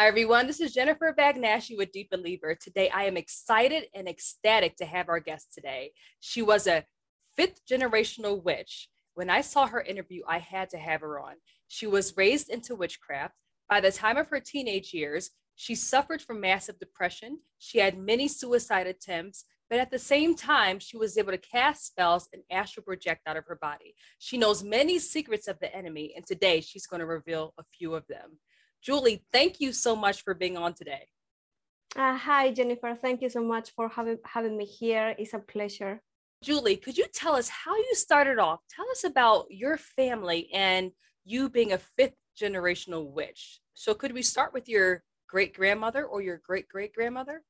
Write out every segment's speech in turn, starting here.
Hi, everyone. This is Jennifer Bagnashi with Deep Believer. Today, I am excited and ecstatic to have our guest today. She was a fifth generational witch. When I saw her interview, I had to have her on. She was raised into witchcraft. By the time of her teenage years, she suffered from massive depression. She had many suicide attempts, but at the same time, she was able to cast spells and astral project out of her body. She knows many secrets of the enemy, and today she's going to reveal a few of them. Julie, thank you so much for being on today. Uh, hi, Jennifer. Thank you so much for having, having me here. It's a pleasure. Julie, could you tell us how you started off? Tell us about your family and you being a fifth generational witch. So, could we start with your great grandmother or your great great grandmother?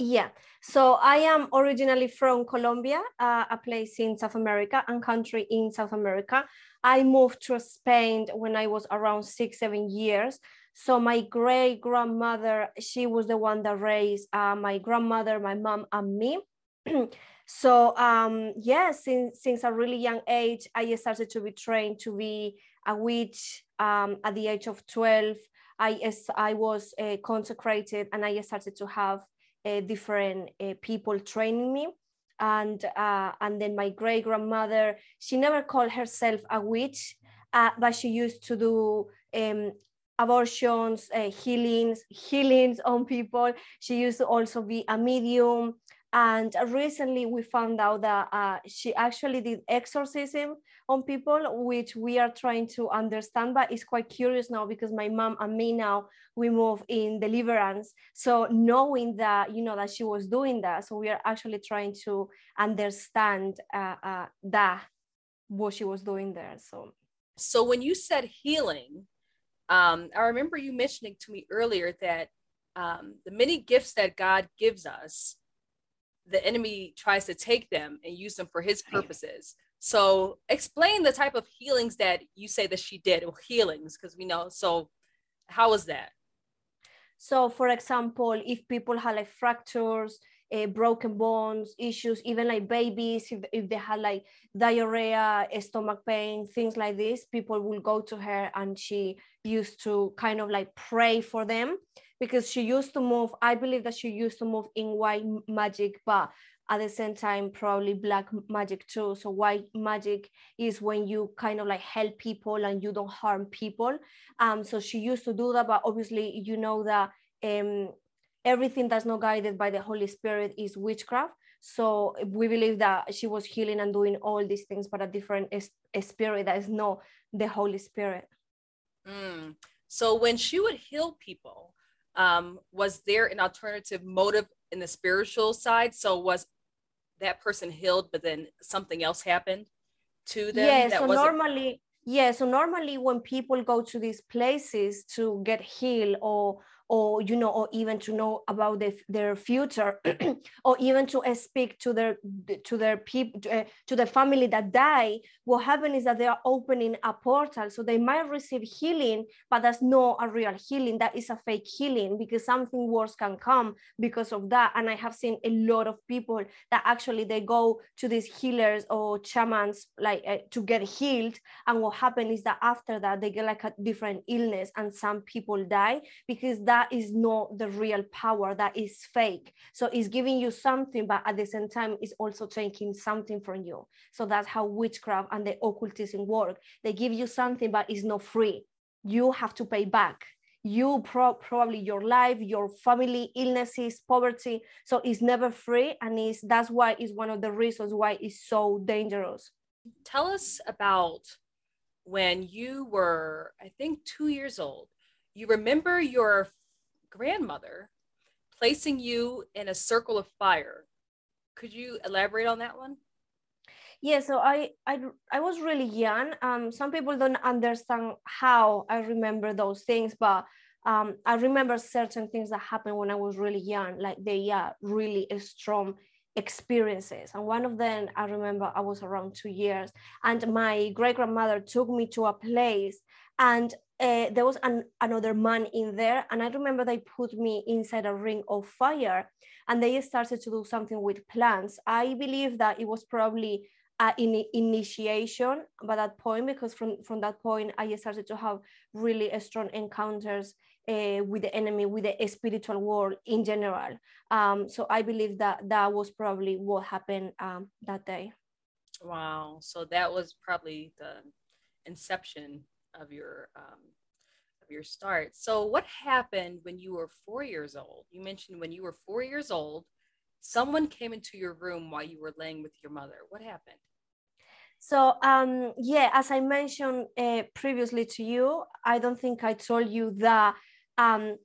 Yeah, so I am originally from Colombia, uh, a place in South America and country in South America. I moved to Spain when I was around six, seven years. So my great grandmother, she was the one that raised uh, my grandmother, my mom, and me. so um, yeah, since since a really young age, I started to be trained to be a witch. Um, at the age of twelve, I I was uh, consecrated, and I started to have uh, different uh, people training me. And uh, and then my great grandmother, she never called herself a witch, uh, but she used to do um, abortions, uh, healings, healings on people. She used to also be a medium. And recently we found out that uh, she actually did exorcism on people, which we are trying to understand, but it's quite curious now because my mom and me now, we move in deliverance. So knowing that, you know, that she was doing that, so we are actually trying to understand uh, uh, that, what she was doing there, so. So when you said healing, um, I remember you mentioning to me earlier that um, the many gifts that God gives us, the enemy tries to take them and use them for his purposes. So, explain the type of healings that you say that she did, or healings, because we know. So, how was that? So, for example, if people have like fractures, uh, broken bones issues even like babies if, if they had like diarrhea stomach pain things like this people will go to her and she used to kind of like pray for them because she used to move i believe that she used to move in white magic but at the same time probably black magic too. So white magic is when you kind of like help people and you don't harm people. Um so she used to do that but obviously you know that um everything that's not guided by the Holy Spirit is witchcraft. So we believe that she was healing and doing all these things, but a different spirit that is not the Holy Spirit. Mm. So when she would heal people, um, was there an alternative motive in the spiritual side? So was that person healed, but then something else happened to them? Yeah. so normally, yeah. So normally, when people go to these places to get healed or or you know or even to know about the, their future or even to speak to their to their people uh, to the family that die what happens is that they are opening a portal. So they might receive healing but that's not a real healing. That is a fake healing because something worse can come because of that. And i have seen a lot of people that actually they go to these healers or shamans like uh, to get healed. And what happens is that after that they get like a different illness and some people die because that that is not the real power that is fake. So it's giving you something but at the same time it's also taking something from you. So that's how witchcraft and the occultism work. They give you something but it's not free. You have to pay back. You pro- probably your life your family illnesses poverty. So it's never free and it's that's why it's one of the reasons why it's so dangerous. Tell us about when you were i think two years old. You remember your grandmother placing you in a circle of fire. Could you elaborate on that one? Yeah, so I I, I was really young. Um, some people don't understand how I remember those things, but um, I remember certain things that happened when I was really young, like they are really strong experiences. And one of them, I remember I was around two years, and my great grandmother took me to a place, and uh, there was an, another man in there and i remember they put me inside a ring of fire and they started to do something with plants i believe that it was probably an in initiation by that point because from, from that point i started to have really strong encounters uh, with the enemy, with the spiritual world in general. Um, so I believe that that was probably what happened um, that day. Wow. So that was probably the inception of your um, of your start. So what happened when you were four years old? You mentioned when you were four years old, someone came into your room while you were laying with your mother. What happened? So um, yeah, as I mentioned uh, previously to you, I don't think I told you that um,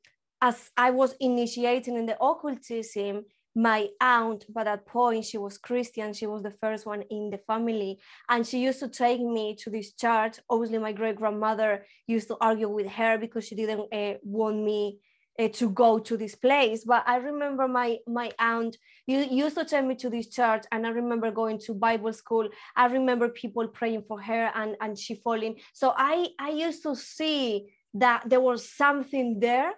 as I was initiating in the occultism, my aunt by that point she was christian. She was the first one in the family. And she used to take me to this church. Obviously my great grandmother used to argue with her because she didn't uh, want me uh, to go to this place. But i remember my my aunt used to take me to this church and i remember going to bible school. I remember people praying for her and and she falling. So i i used to see that there was something there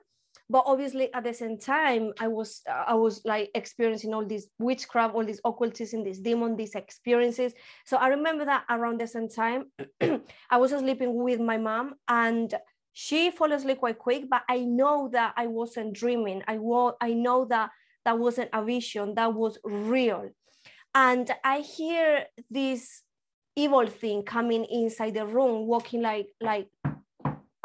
but obviously at the same time i was i was like experiencing all this witchcraft all these occultism these demon these experiences. So i remember that around the same time i was sleeping with my mom and she fell asleep quite quick but i know that i wasn't dreaming. I was i know that that wasn't a vision that was real. And i hear this evil thing coming inside the room walking like like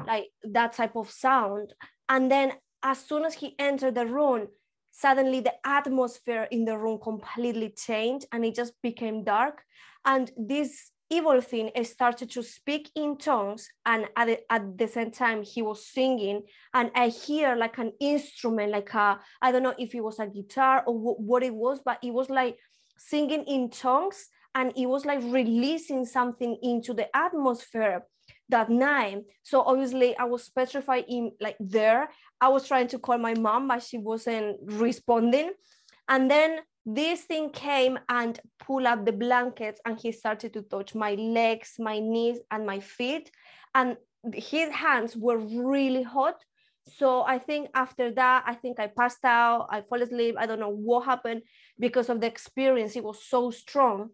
like that type of sound. And then as soon as he entered the room suddenly the atmosphere in the room completely changed and it just became dark. And this evil thing started to speak in tongues and at the, at the same time he was singing and i hear like an instrument like a i don't know if it was a guitar or w- what it was but it was like singing in tongues and it was like releasing something into the atmosphere that night. So obviously i was petrified in like there. I was trying to call my mom but she wasn't responding. And then this thing came and pulled up the blankets and he started to touch my legs my knees and my feet. And his hands were really hot. So i think after that i think i passed out. I fall asleep. I don't know what happened because of the experience. It was so strong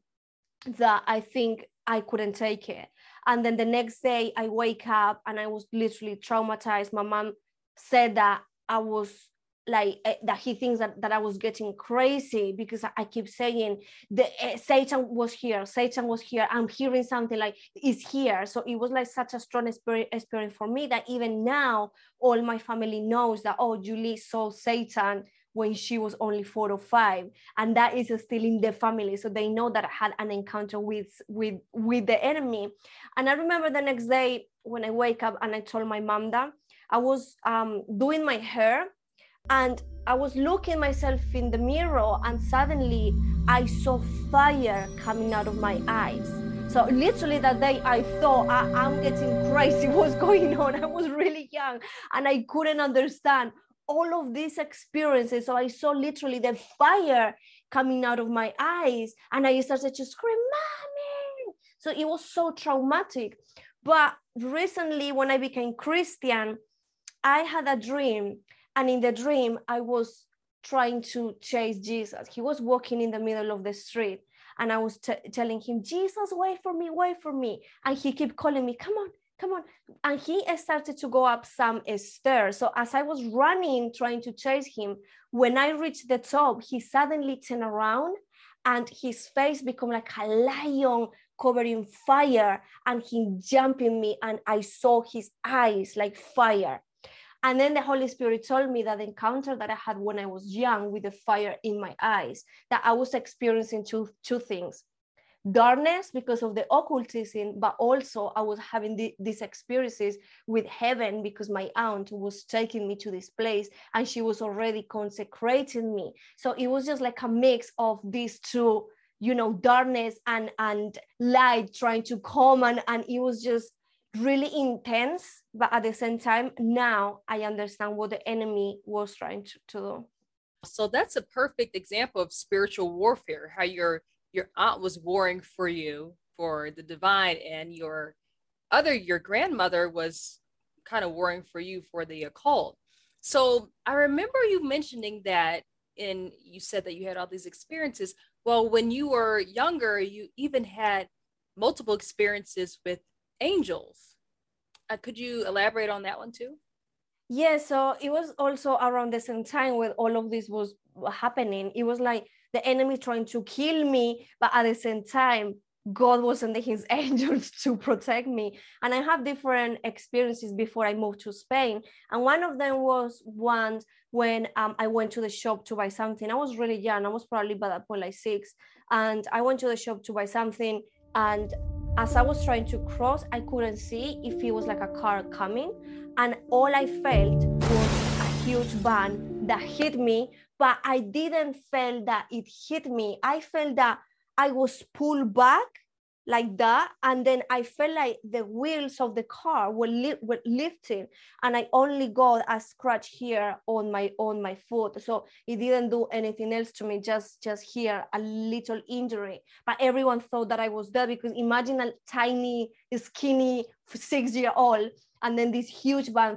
that i think i couldn't take it and then the next day i wake up and i was literally traumatized my mom said that i was like uh, that he thinks that, that I was getting crazy because I, I keep saying the uh, Satan was here, Satan was here. I'm hearing something like is here. So it was like such a strong experience for me that even now all my family knows that oh Julie saw Satan when she was only four or five and that is still in the family so they know that i had an encounter with with with the enemy and i remember the next day when i wake up and i told my mom that i was um, doing my hair and I was looking myself in the mirror and suddenly I saw fire coming out of my eyes. So literally that day I thought I, am getting crazy. What's going on? I was really young and I couldn't understand all of these experiences. So I saw literally the fire coming out of my eyes and I started to scream, Mommy! So it was so traumatic. But recently when I became Christian, I had a dream and in the dream, I was trying to chase Jesus. He was walking in the middle of the street and I was t- telling him, Jesus, wait for me, wait for me. And he kept calling me, come on, come on. And he started to go up some stairs. So as I was running, trying to chase him, when I reached the top, he suddenly turned around and his face became like a lion covered in fire and he jumping me and I saw his eyes like fire. And then the Holy Spirit told me that encounter that I had when I was young with the fire in my eyes, that I was experiencing two, two things darkness because of the occultism, but also I was having the, these experiences with heaven because my aunt was taking me to this place and she was already consecrating me. So it was just like a mix of these two, you know, darkness and and light trying to come and and it was just really intense, but at the same time, now I understand what the enemy was trying to, to do. So that's a perfect example of spiritual warfare, how your your aunt was warring for you for the divine and your other your grandmother was kind of warring for you for the occult. So I remember you mentioning that and you said that you had all these experiences. Well, when you were younger, you even had multiple experiences with angels. Uh, could you elaborate on that one too? Yeah, so it was also around the same time when all of this was happening. It was like the enemy trying to kill me, but at the same time, God was sending his angels to protect me. And I have different experiences before I moved to Spain. And one of them was once when um, I went to the shop to buy something. I was really young. I was probably by that point like six. And I went to the shop to buy something. And as I was trying to cross, I couldn't see if it was like a car coming. And all I felt was a huge van that hit me, but I didn't feel that it hit me. I felt that I was pulled back like that and then i felt like the wheels of the car were, li- were lifting and i only got a scratch here on my on my foot so it didn't do anything else to me just just here a little injury but everyone thought that i was dead because imagine a tiny skinny six year old and then this huge van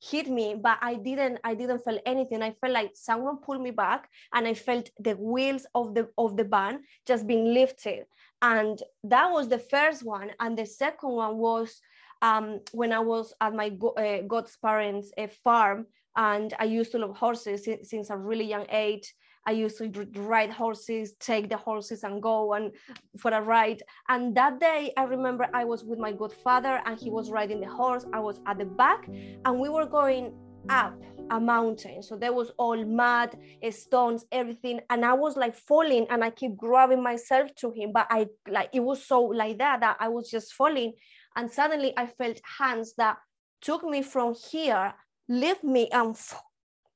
hit me but i didn't i didn't feel anything. I felt like someone pulled me back and i felt the wheels of the of the van just being lifted. And that was the first one. And the second one was um, when i was at my go- uh, god's parents uh, farm and i used to love horses since, since a really young age I used to ride horses, take the horses and go and for a ride. And that day, I remember I was with my godfather and he was riding the horse. I was at the back and we were going up a mountain. So there was all mud, stones, everything. And I was like falling and I keep grabbing myself to him. But I like it was so like that that I was just falling. And suddenly I felt hands that took me from here, lift me and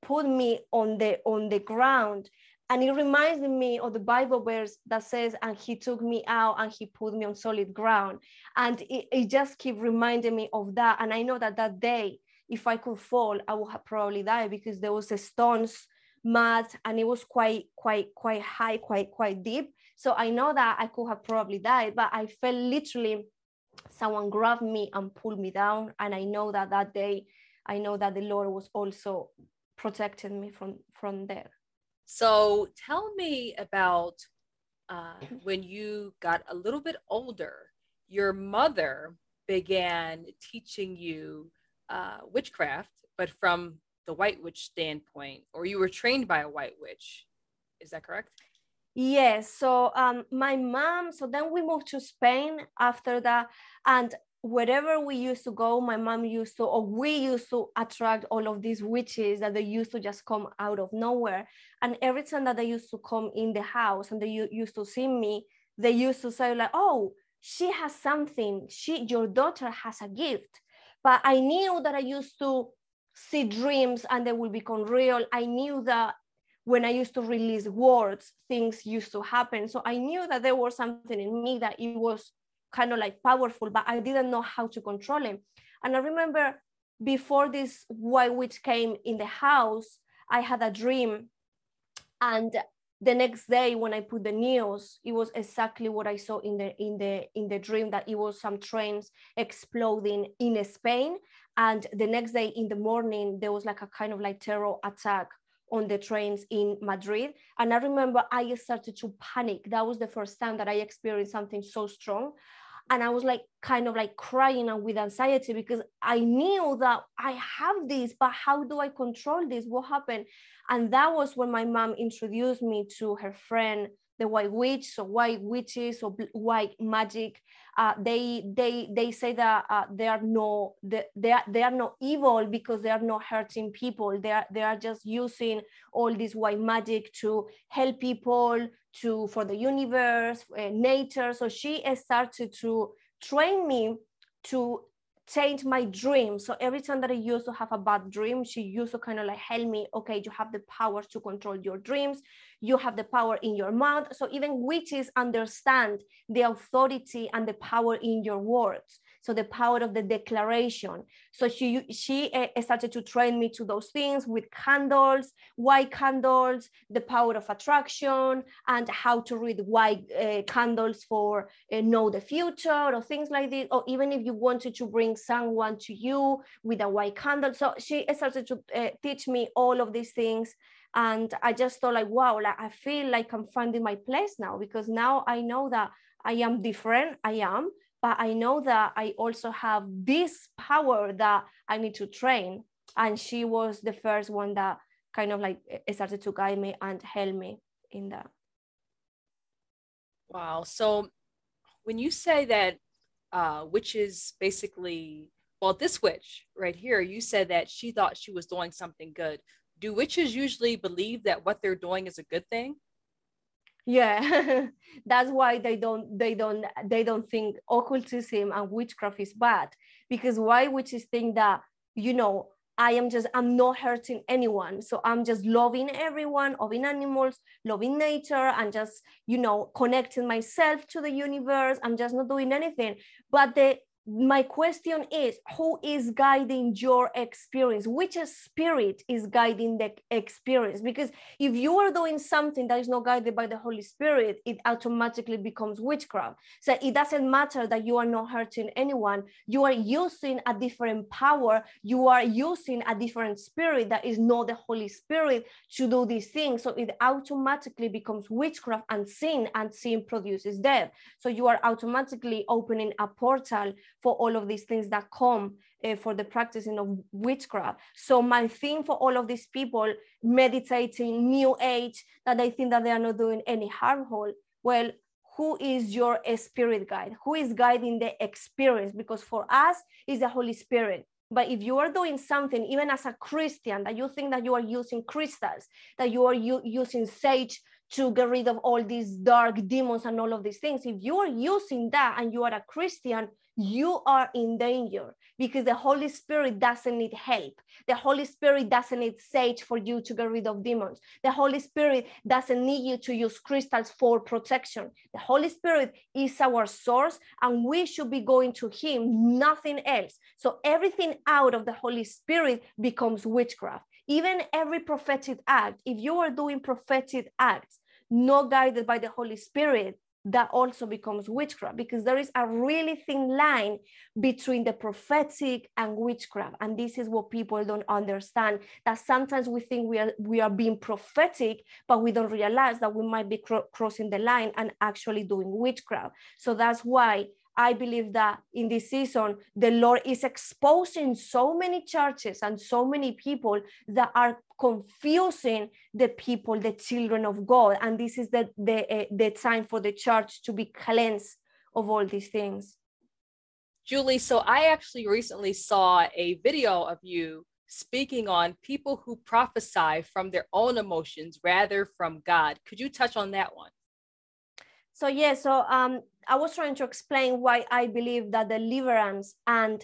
put me on the on the ground. And it reminds me of the bible verse that says and he took me out and he put me on solid ground. And it, it just keep reminding me of that. And i know that that day if i could fall i would have probably died because there was stones mud and it was quite quite quite high quite quite deep. So i know that i could have probably died but i felt literally someone grabbed me and pulled me down. And i know that that day i know that the lord was also protected me from from there. So tell me about uh, when you got a little bit older. Your mother began teaching you uh, witchcraft, but from the white witch standpoint, or you were trained by a white witch. Is that correct? Yes. So um, my mom. So then we moved to Spain after that, and wherever we used to go, my mom used to, or we used to attract all of these witches that they used to just come out of nowhere. And every time that they used to come in the house and they used to see me, they used to say like, "Oh, she has something. She, your daughter has a gift." But I knew that I used to see dreams and they will become real. I knew that when I used to release words, things used to happen. So I knew that there was something in me that it was kind of like powerful, but I didn't know how to control him. And I remember before this white witch came in the house, I had a dream. And the next day when I put the news, it was exactly what I saw in the in the in the dream that it was some trains exploding in Spain. And the next day in the morning, there was like a kind of like terror attack on the trains in Madrid. And I remember I started to panic. That was the first time that I experienced something so strong and I was like kind of like crying and with anxiety because I knew that I have this, but how do I control this? What happened? And that was when my mom introduced me to her friend the white witch so white witches or white magic uh, they they they say that uh, they are no they, they, are, they are not evil because they are not hurting people. They are they are just using all this white magic to help people to for the universe uh, nature. So she started to train me to change my dream. So every time that I used to have a bad dream, she used to kind of like help me, okay, you have the power to control your dreams. You have the power in your mouth. So even witches understand the authority and the power in your words so the power of the declaration. So she she uh, started to train me to those things with candles white candles the power of attraction and how to read white uh, candles for uh, know the future or things like this. Or even if you wanted to bring someone to you with a white candle. So she started to teach me all of these things. And i just thought like wow like i feel like i'm finding my place now because now i know that i am different. I am but I know that I also have this power that I need to train. and she was the first one that kind of like started to guide me and help me in that. Wow. So when you say that uh, witches basically well this witch right here you said that she thought she was doing something good. Do witches usually believe that what they're doing is a good thing yeah that's why they don't they don't they don't think occultism and witchcraft is bad because why witches think that you know I am just, I'm not hurting anyone. So I'm just loving everyone, loving animals, loving nature, and just, you know, connecting myself to the universe. I'm just not doing anything. But the my question is who is guiding your experience? Which spirit is guiding the experience? Because if you are doing something that is not guided by the holy spirit it automatically becomes witchcraft. So it doesn't matter that you are not hurting anyone. You are using a different power. You are using a different spirit that is not the holy spirit to do these things. So it automatically becomes witchcraft and sin and sin produces death. So you are automatically opening a portal for all of these things that come uh, for the practicing of witchcraft. So my thing for all of these people meditating new age that they think that they are not doing any harmful. Well, who is your spirit guide? Who is guiding the experience? Because for us, is the Holy Spirit. But if you are doing something, even as a Christian, that you think that you are using crystals, that you are using sage to get rid of all these dark demons and all of these things, if you are using that and you are a Christian, you are in danger because the Holy Spirit doesn't need help. The Holy Spirit doesn't need sage for you to get rid of demons. The Holy Spirit doesn't need you to use crystals for protection. The Holy Spirit is our source and we should be going to Him, nothing else. So everything out of the Holy Spirit becomes witchcraft. Even every prophetic act, if you are doing prophetic acts, not guided by the Holy Spirit, that also becomes witchcraft because there is a really thin line between the prophetic and witchcraft. And this is what people don't understand that sometimes we think we are we are being prophetic but we don't realize that we might be cro- crossing the line and actually doing witchcraft. So that's why I believe that in this season, the Lord is exposing so many churches and so many people that are confusing the people, the children of God. And this is the, the, uh, the time for the church to be cleansed of all these things. Julie, so I actually recently saw a video of you speaking on people who prophesy from their own emotions rather from God. Could you touch on that one? So yeah, so um, I was trying to explain why I believe that deliverance and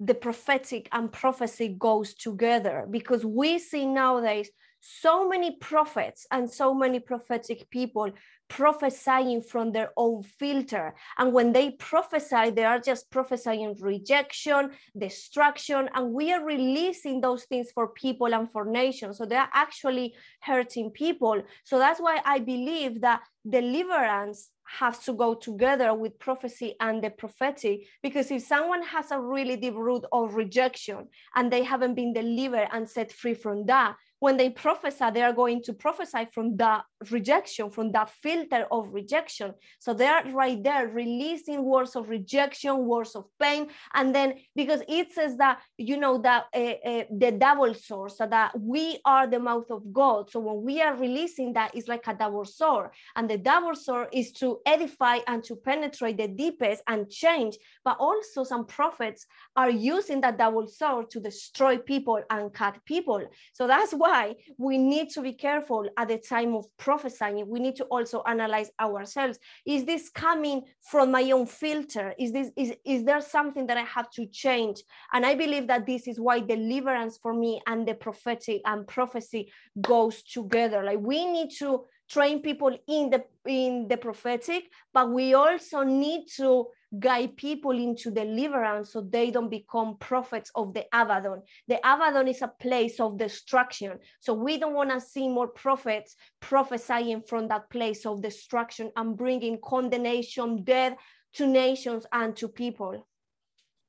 the prophetic and prophecy goes together because we see nowadays so many prophets and so many prophetic people prophesying from their own filter. And when they prophesy, they are just prophesying rejection, destruction, and we are releasing those things for people and for nations. So they are actually hurting people. So that's why I believe that deliverance has to go together with prophecy and the prophetic because if someone has a really deep root of rejection and they haven't been delivered and set free from that when they prophesy, they are going to prophesy from that rejection, from that filter of rejection. So they are right there releasing words of rejection, words of pain. And then because it says that, you know, that uh, uh, the double sword, so that we are the mouth of God. So when we are releasing that, it's like a double sword. And the double sword is to edify and to penetrate the deepest and change. But also some prophets are using that double sword to destroy people and cut people. So that's what why we need to be careful at the time of prophesying. We need to also analyze ourselves. Is this coming from my own filter? Is this is, is there something that I have to change? And I believe that this is why deliverance for me and the prophetic and prophecy goes together. Like we need to train people in the in the prophetic, but we also need to guide people into deliverance so they don't become prophets of the Abaddon. The Abaddon is a place of destruction. So we don't want to see more prophets prophesying from that place of destruction and bringing condemnation, death to nations and to people.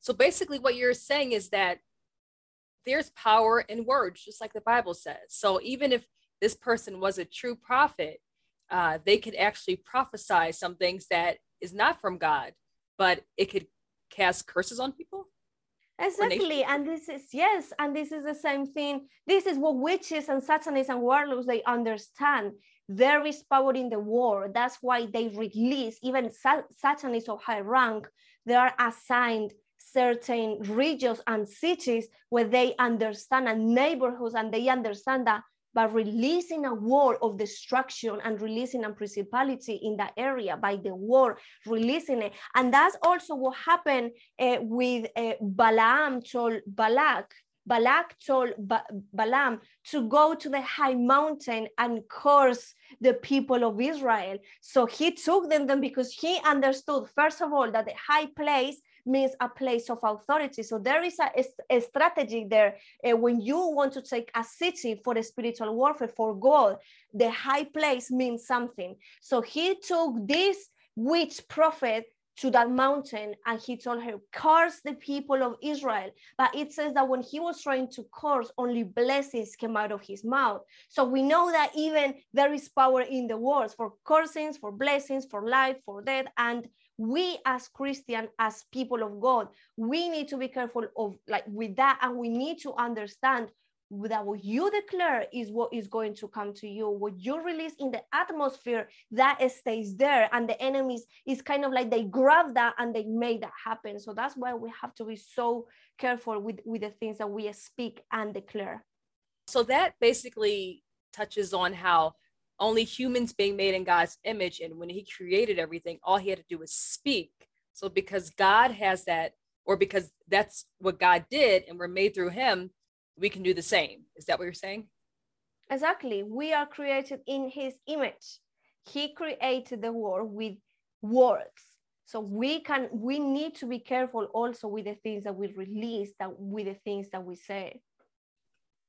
So basically, what you're saying is that there's power in words, just like the Bible says. So even if this person was a true prophet, uh, they could actually prophesy some things that is not from God but it could cast curses on people? Exactly. And this is, yes, and this is the same thing. This is what witches and satanists and warlocks, they understand. There is power in the war. That's why they release, even satanists of high rank, they are assigned certain regions and cities where they understand and neighborhoods and they understand that by releasing a war of destruction and releasing a principality in that area by the war, releasing it. And that's also what happened uh, with uh, Balaam told Balak. Balak told ba- Balaam to go to the high mountain and curse the people of Israel. So he took them, them because he understood, first of all, that the high place means a place of authority. So there is a, a strategy there. Uh, when you want to take a city for spiritual warfare for God, the high place means something. So he took this witch prophet to that mountain and he told her curse the people of israel. But it says that when he was trying to curse only blessings came out of his mouth. So we know that even there is power in the words for cursings for blessings for life for death. And we as christian as people of god we need to be careful of like with that. And we need to understand that what you declare is what is going to come to you what you release in the atmosphere that stays there and the enemies is kind of like they grab that and they make that happen so that's why we have to be so careful with with the things that we speak and declare so that basically touches on how only humans being made in God's image. And when he created everything, all he had to do was speak. So because God has that, or because that's what God did and we're made through him, we can do the same. Is that what you're saying? Exactly. We are created in his image. He created the world with words. So we can we need to be careful also with the things that we release, that with the things that we say.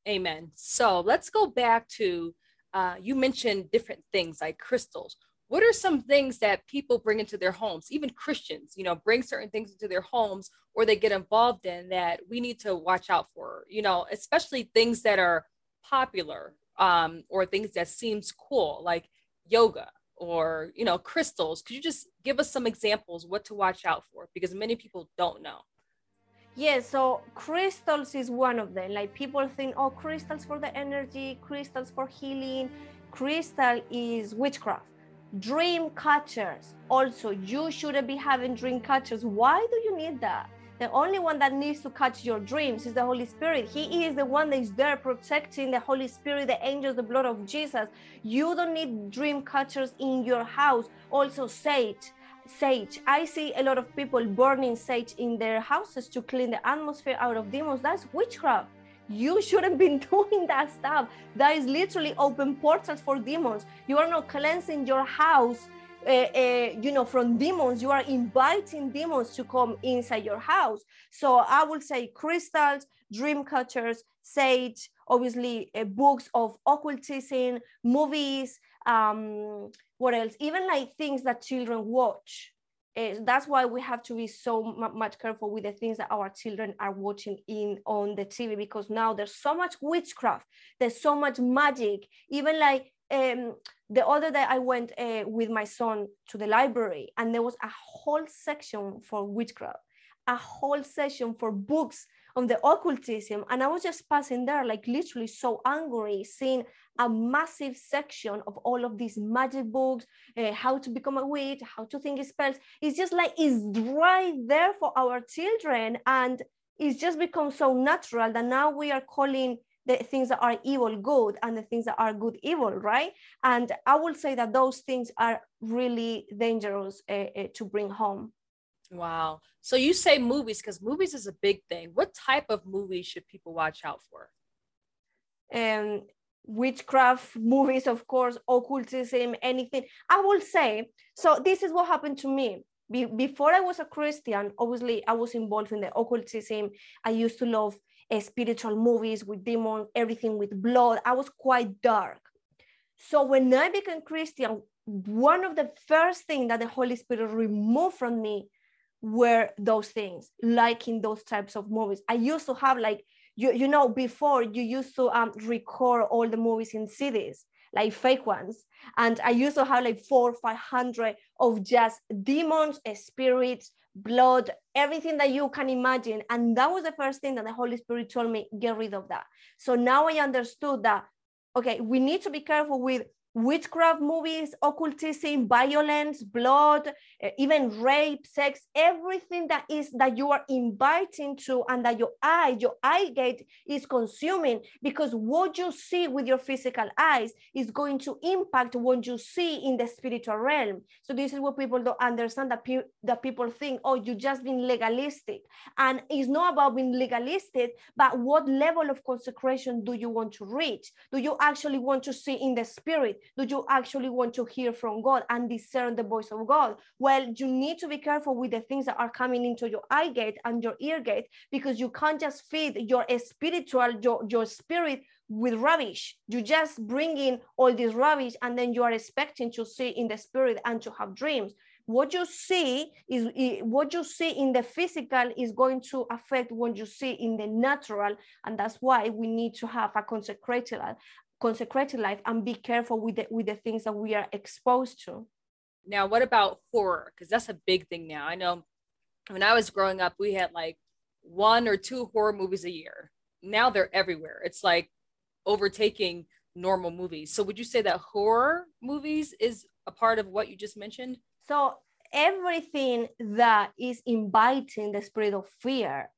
Amen. So let's go back to uh, you mentioned different things like crystals. What are some things that people bring into their homes, even Christians, you know, bring certain things into their homes or they get involved in that we need to watch out for, you know, especially things that are popular um, or things that seems cool, like yoga or, you know, crystals. Could you just give us some examples what to watch out for? Because many people don't know. Yes, so crystals is one of them. Like people think, oh, crystals for the energy, crystals for healing. Crystal is witchcraft. Dream catchers. Also, you shouldn't be having dream catchers. Why do you need that? The only one that needs to catch your dreams is the Holy Spirit. He is the one that is there protecting the Holy Spirit, the angels, the blood of Jesus. You don't need dream catchers in your house. Also, sage sage. I see a lot of people burning sage in their houses to clean the atmosphere out of demons. That's witchcraft. You shouldn't be doing that stuff. That is literally open portals for demons. You are not cleansing your house, uh, uh, you know, from demons. You are inviting demons to come inside your house. So I would say crystals, dream catchers, sage, obviously uh, books of occultism, movies, um, what else even like things that children watch uh, that's why we have to be so much careful with the things that our children are watching in on the tv because now there's so much witchcraft there's so much magic. Even like um, the other day i went uh, with my son to the library and there was a whole section for witchcraft a whole section for books on the occultism and i was just passing there like literally so angry seeing a massive section of all of these magic books uh, how to become a witch how to think spells. It's just like it's right there for our children and it's just become so natural that now we are calling the things that are evil good and the things that are good evil right? And i will say that those things are really dangerous uh, uh, to bring home Wow. So you say movies because movies is a big thing. What type of movies should people watch out for? Um, witchcraft movies, of course, occultism, anything. I will say, so this is what happened to me. Be- before I was a Christian, obviously I was involved in the occultism. I used to love uh, spiritual movies with demons, everything with blood. I was quite dark. So when I became Christian, one of the first things that the Holy Spirit removed from me were those things, liking those types of movies. I used to have like you you know before you used to um, record all the movies in CDs like fake ones and i used to have like four or five hundred of just demons spirits blood, everything that you can imagine. And that was the first thing that the Holy Spirit told me, get rid of that. So now I understood that, okay, we need to be careful with witchcraft movies, occultism, violence, blood, eh, even rape, sex, everything that is that you are inviting to and that your eye, your eye gate is consuming because what you see with your physical eyes is going to impact what you see in the spiritual realm. So this is what people don't understand that, pe- that people think, oh, you just been legalistic. And it's not about being legalistic, but what level of consecration do you want to reach? Do you actually want to see in the spirit? Do you actually want to hear from God and discern the voice of God? Well, you need to be careful with the things that are coming into your eye gate and your ear gate because you can't just feed your spiritual, your, your spirit with rubbish. You just bring in all this rubbish and then you are expecting to see in the spirit and to have dreams what you see is what you see in the physical is going to affect what you see in the natural and that's why we need to have a consecrated consecrated life and be careful with the, with the things that we are exposed to. Now, what about horror? Because that's a big thing now. I know when I was growing up, we had like one or two horror movies a year. Now they're everywhere. It's like overtaking normal movies. So, would you say that horror movies is a part of what you just mentioned? So, everything that is inviting the spirit of fear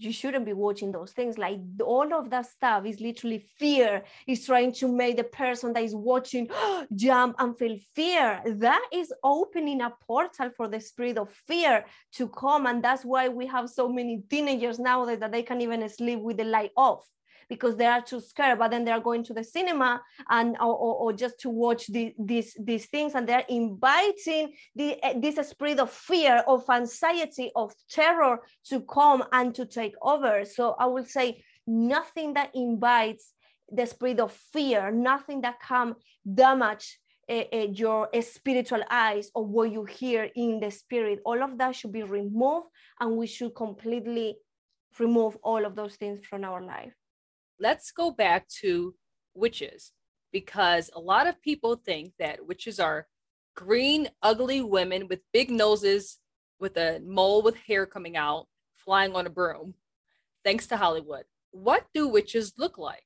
you shouldn't be watching those things. Like all of that stuff is literally fear. Is trying to make the person that is watching jump and feel fear. That is opening a portal for the spirit of fear to come. And that's why we have so many teenagers nowadays that they can even sleep with the light off because they are too scared but then they are going to the cinema and or, or, or just to watch the, these these things and they're inviting the, this spirit of fear of anxiety of terror to come and to take over. So i will say nothing that invites the spirit of fear nothing that can damage uh, your uh, spiritual eyes or what you hear in the spirit. All of that should be removed and we should completely remove all of those things from our life let's go back to witches because a lot of people think that witches are green, ugly women with big noses, with a mole with hair coming out, flying on a broom. Thanks to Hollywood. What do witches look like?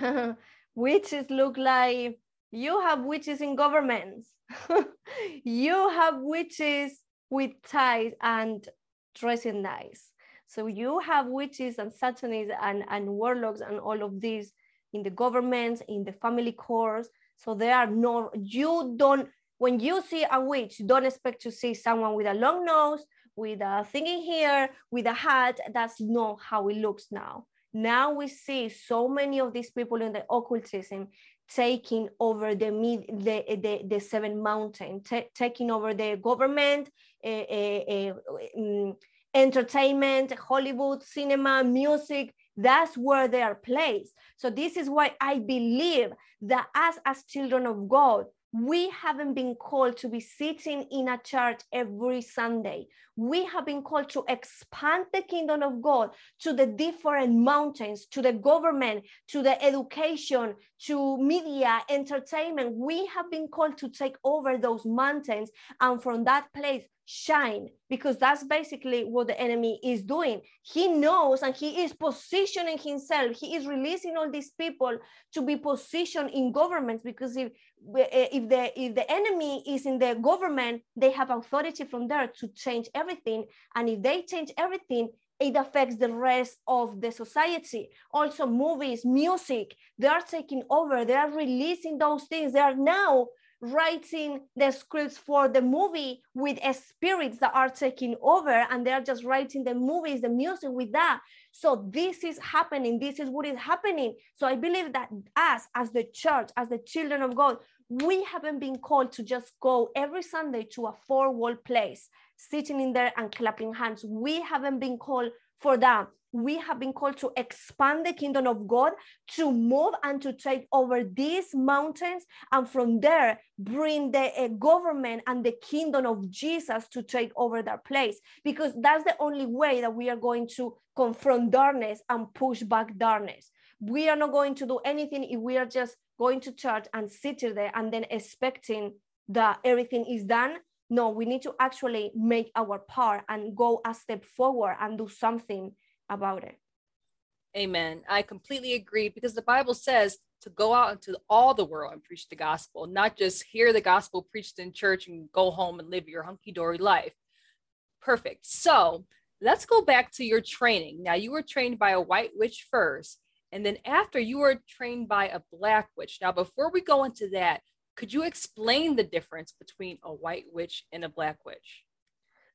witches look like you have witches in governments. you have witches with ties and dressing nice. So you have witches and satanists and, and warlocks and all of these in the governments, in the family courts. So there are no, you don't, when you see a witch, don't expect to see someone with a long nose, with a thing in here, with a hat. That's not how it looks now. Now we see so many of these people in the occultism taking over the mid, the, the, the seven mountain, taking over the government, uh, uh, uh, entertainment, Hollywood, cinema, music, that's where they are placed. So this is why I believe that as as children of God, we haven't been called to be sitting in a church every Sunday. We have been called to expand the kingdom of God to the different mountains, to the government, to the education, to media, entertainment. We have been called to take over those mountains and from that place shine because that's basically what the enemy is doing. He knows and he is positioning himself. He is releasing all these people to be positioned in governments because if if the if the enemy is in the government, they have authority from there to change everything. And if they change everything, it affects the rest of the society. Also, movies, music, they are taking over, they are releasing those things. They are now writing the scripts for the movie with spirits that are taking over and they're just writing the movies the music with that. So this is happening. This is what is happening. So i believe that us as the church as the children of god we haven't been called to just go every sunday to a four wall place sitting in there and clapping hands. We haven't been called for that we have been called to expand the kingdom of God, to move and to take over these mountains, and from there bring the uh, government and the kingdom of Jesus to take over that place. Because that's the only way that we are going to confront darkness and push back darkness. We are not going to do anything if we are just going to church and sitting there and then expecting that everything is done no we need to actually make our part and go a step forward and do something about it. Amen. I completely agree because the bible says to go out into all the world and preach the gospel not just hear the gospel preached in church and go home and live your hunky-dory life. Perfect. So let's go back to your training. Now you were trained by a white witch first and then after you were trained by a black witch. Now before we go into that could you explain the difference between a white witch and a black witch?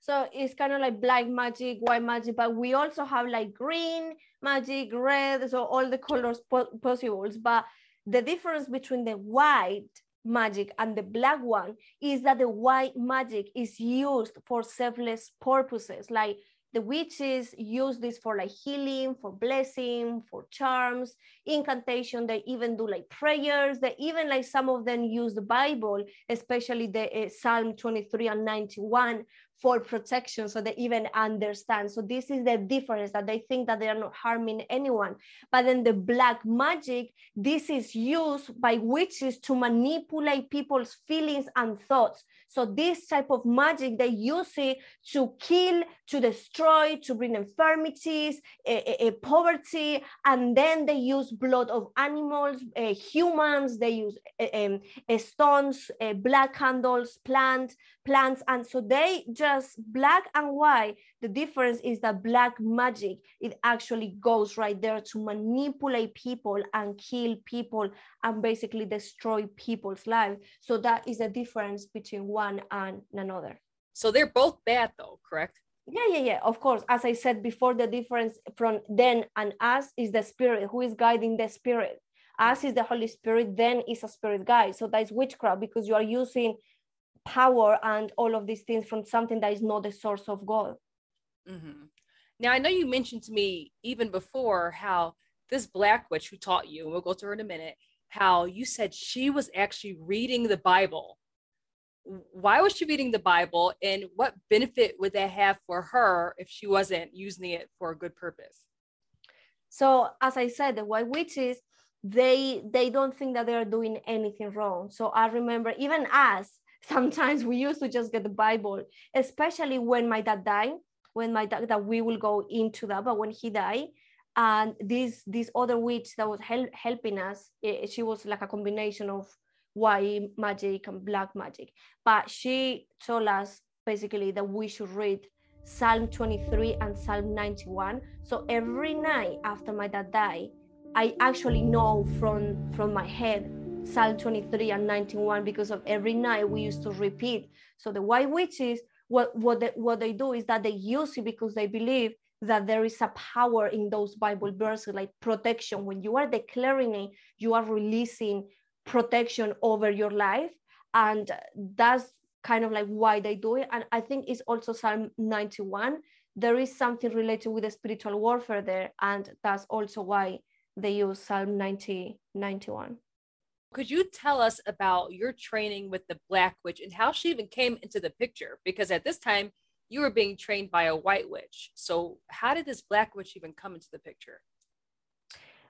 So it's kind of like black magic, white magic, but we also have like green magic, red, so all the colors po- possible. But the difference between the white magic and the black one is that the white magic is used for selfless purposes, like the witches use this for like healing, for blessing, for charms, incantation. They even do like prayers. They even like some of them use the Bible, especially the uh, Psalm 23 and 91 for protection so they even understand. So this is the difference that they think that they are not harming anyone. But then the black magic this is used by witches to manipulate people's feelings and thoughts. So this type of magic they use it to kill to destroy to bring infirmities a, a, a poverty. And then they use blood of animals uh, humans they use uh, um, uh, stones black candles plant plants. And so they just just black and white the difference is that black magic it actually goes right there to manipulate people and kill people and basically destroy people's lives so that is the difference between one and another. So they're both bad though correct? Yeah yeah yeah of course. As i said before the difference from then and us is the spirit. Who is guiding the spirit? Us is the holy spirit then is a spirit guide. So that is witchcraft because you are using power and all of these things from something that is not the source of God. Mm-hmm. Now, I know you mentioned to me even before how this black witch who taught you, and we'll go to her in a minute, how you said she was actually reading the Bible. Why was she reading the Bible, and what benefit would that have for her if she wasn't using it for a good purpose? So, as I said, the white witches they they don't think that they are doing anything wrong. So I remember even us sometimes we used to just get the Bible, especially when my dad died, when my dad, that we will go into that, but when he died, and this this other witch that was help, helping us, it, eh, she was like a combination of white magic and black magic, but she told us basically that we should read Psalm 23 and Psalm 91. So every night after my dad died, I actually know from from my head Psalm 23 and 91 because of every night we used to repeat. So the white witches, what what they, what they do is that they use it because they believe that there is a power in those Bible verses, like protection. When you are declaring it, you are releasing protection over your life, and that's kind of like why they do it. And I think it's also Psalm 91. There is something related with the spiritual warfare there, and that's also why they use Psalm 90, 91 could you tell us about your training with the Black Witch and how she even came into the picture? Because at this time, you were being trained by a white witch. So, how did this Black Witch even come into the picture?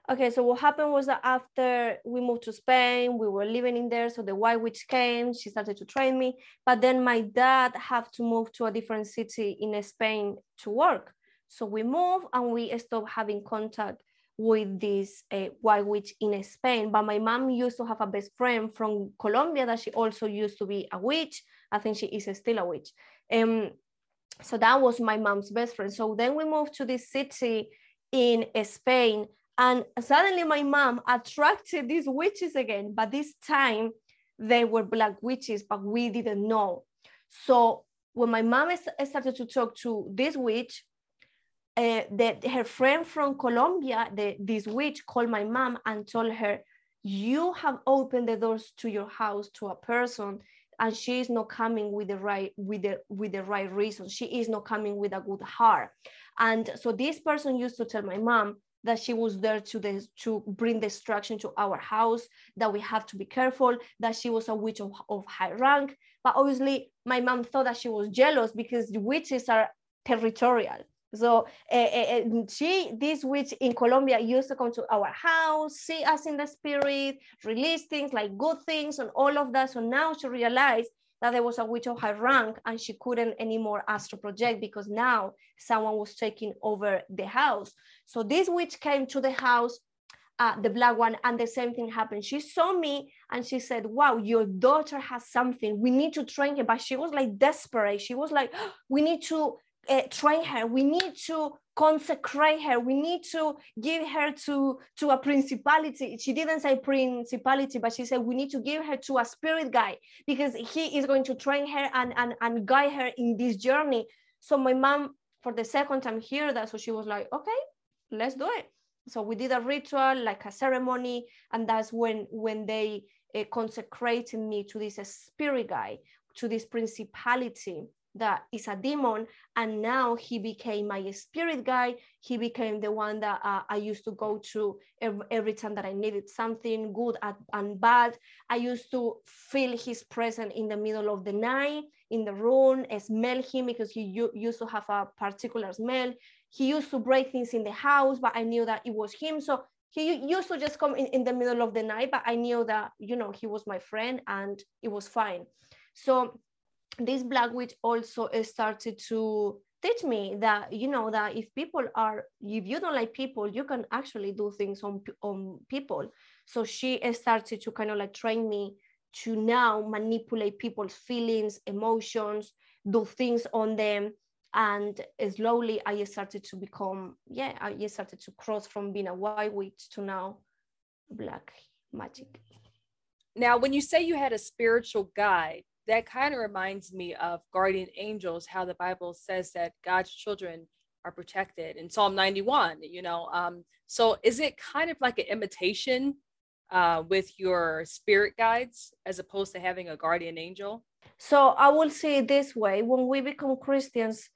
Okay, so what happened was that after we moved to Spain, we were living in there. So the white witch came, she started to train me. But then my dad had to move to a different city in Spain to work. So we moved and we stopped having contact with this uh, white witch in Spain. But my mom used to have a best friend from Colombia that she also used to be a witch. I think she is still a witch. Um, so that was my mom's best friend. So then we moved to this city in Spain, and suddenly my mom attracted these witches again. But this time they were black witches, but we didn't know. So when my mom started to talk to this witch, uh, that her friend from Colombia, the, this witch, called my mom and told her, "You have opened the doors to your house to a person, and she is not coming with the right with the with the right reason. She is not coming with a good heart." And so this person used to tell my mom that she was there to the, to bring destruction to our house, that we have to be careful, that she was a witch of, of high rank. But obviously, my mom thought that she was jealous because witches are territorial so uh, she, this witch in Colombia, used to come to our house, see us in the spirit, release things like good things and all of that. So now she realized that there was a witch of high rank and she couldn't anymore astral project because now someone was taking over the house. So this witch came to the house, uh, the black one, and the same thing happened. She saw me and she said, Wow, your daughter has something. We need to train her. But she was like desperate. She was like, We need to uh, train her. We need to consecrate her. We need to give her to, to a principality. She didn't say principality, but she said we need to give her to a spirit guide because he is going to train her and, and, and guide her in this journey. So my mom, for the second time, hear that. So she was like, okay, let's do it. So we did a ritual, like a ceremony, and that's when when they uh, consecrated me to this spirit guide, to this principality that is a demon and now he became my spirit guide. He became the one that uh, i used to go to every, every, time that i needed something good and bad. I used to feel his presence in the middle of the night in the room smell him because he used to have a particular smell. He used to break things in the house but i knew that it was him. So he used to just come in, in the middle of the night but i knew that you know he was my friend and it was fine. So this black witch also started to teach me that you know that if people are if you don't like people you can actually do things on on people. So she started to kind of like train me to now manipulate people's feelings emotions do things on them. And slowly i started to become yeah i started to cross from being a white witch to now black magic. Now when you say you had a spiritual guide that kind of reminds me of guardian angels, how the Bible says that God's children are protected in Psalm 91, you know. Um, so is it kind of like an imitation uh, with your spirit guides as opposed to having a guardian angel? So I will say it this way when we become Christians,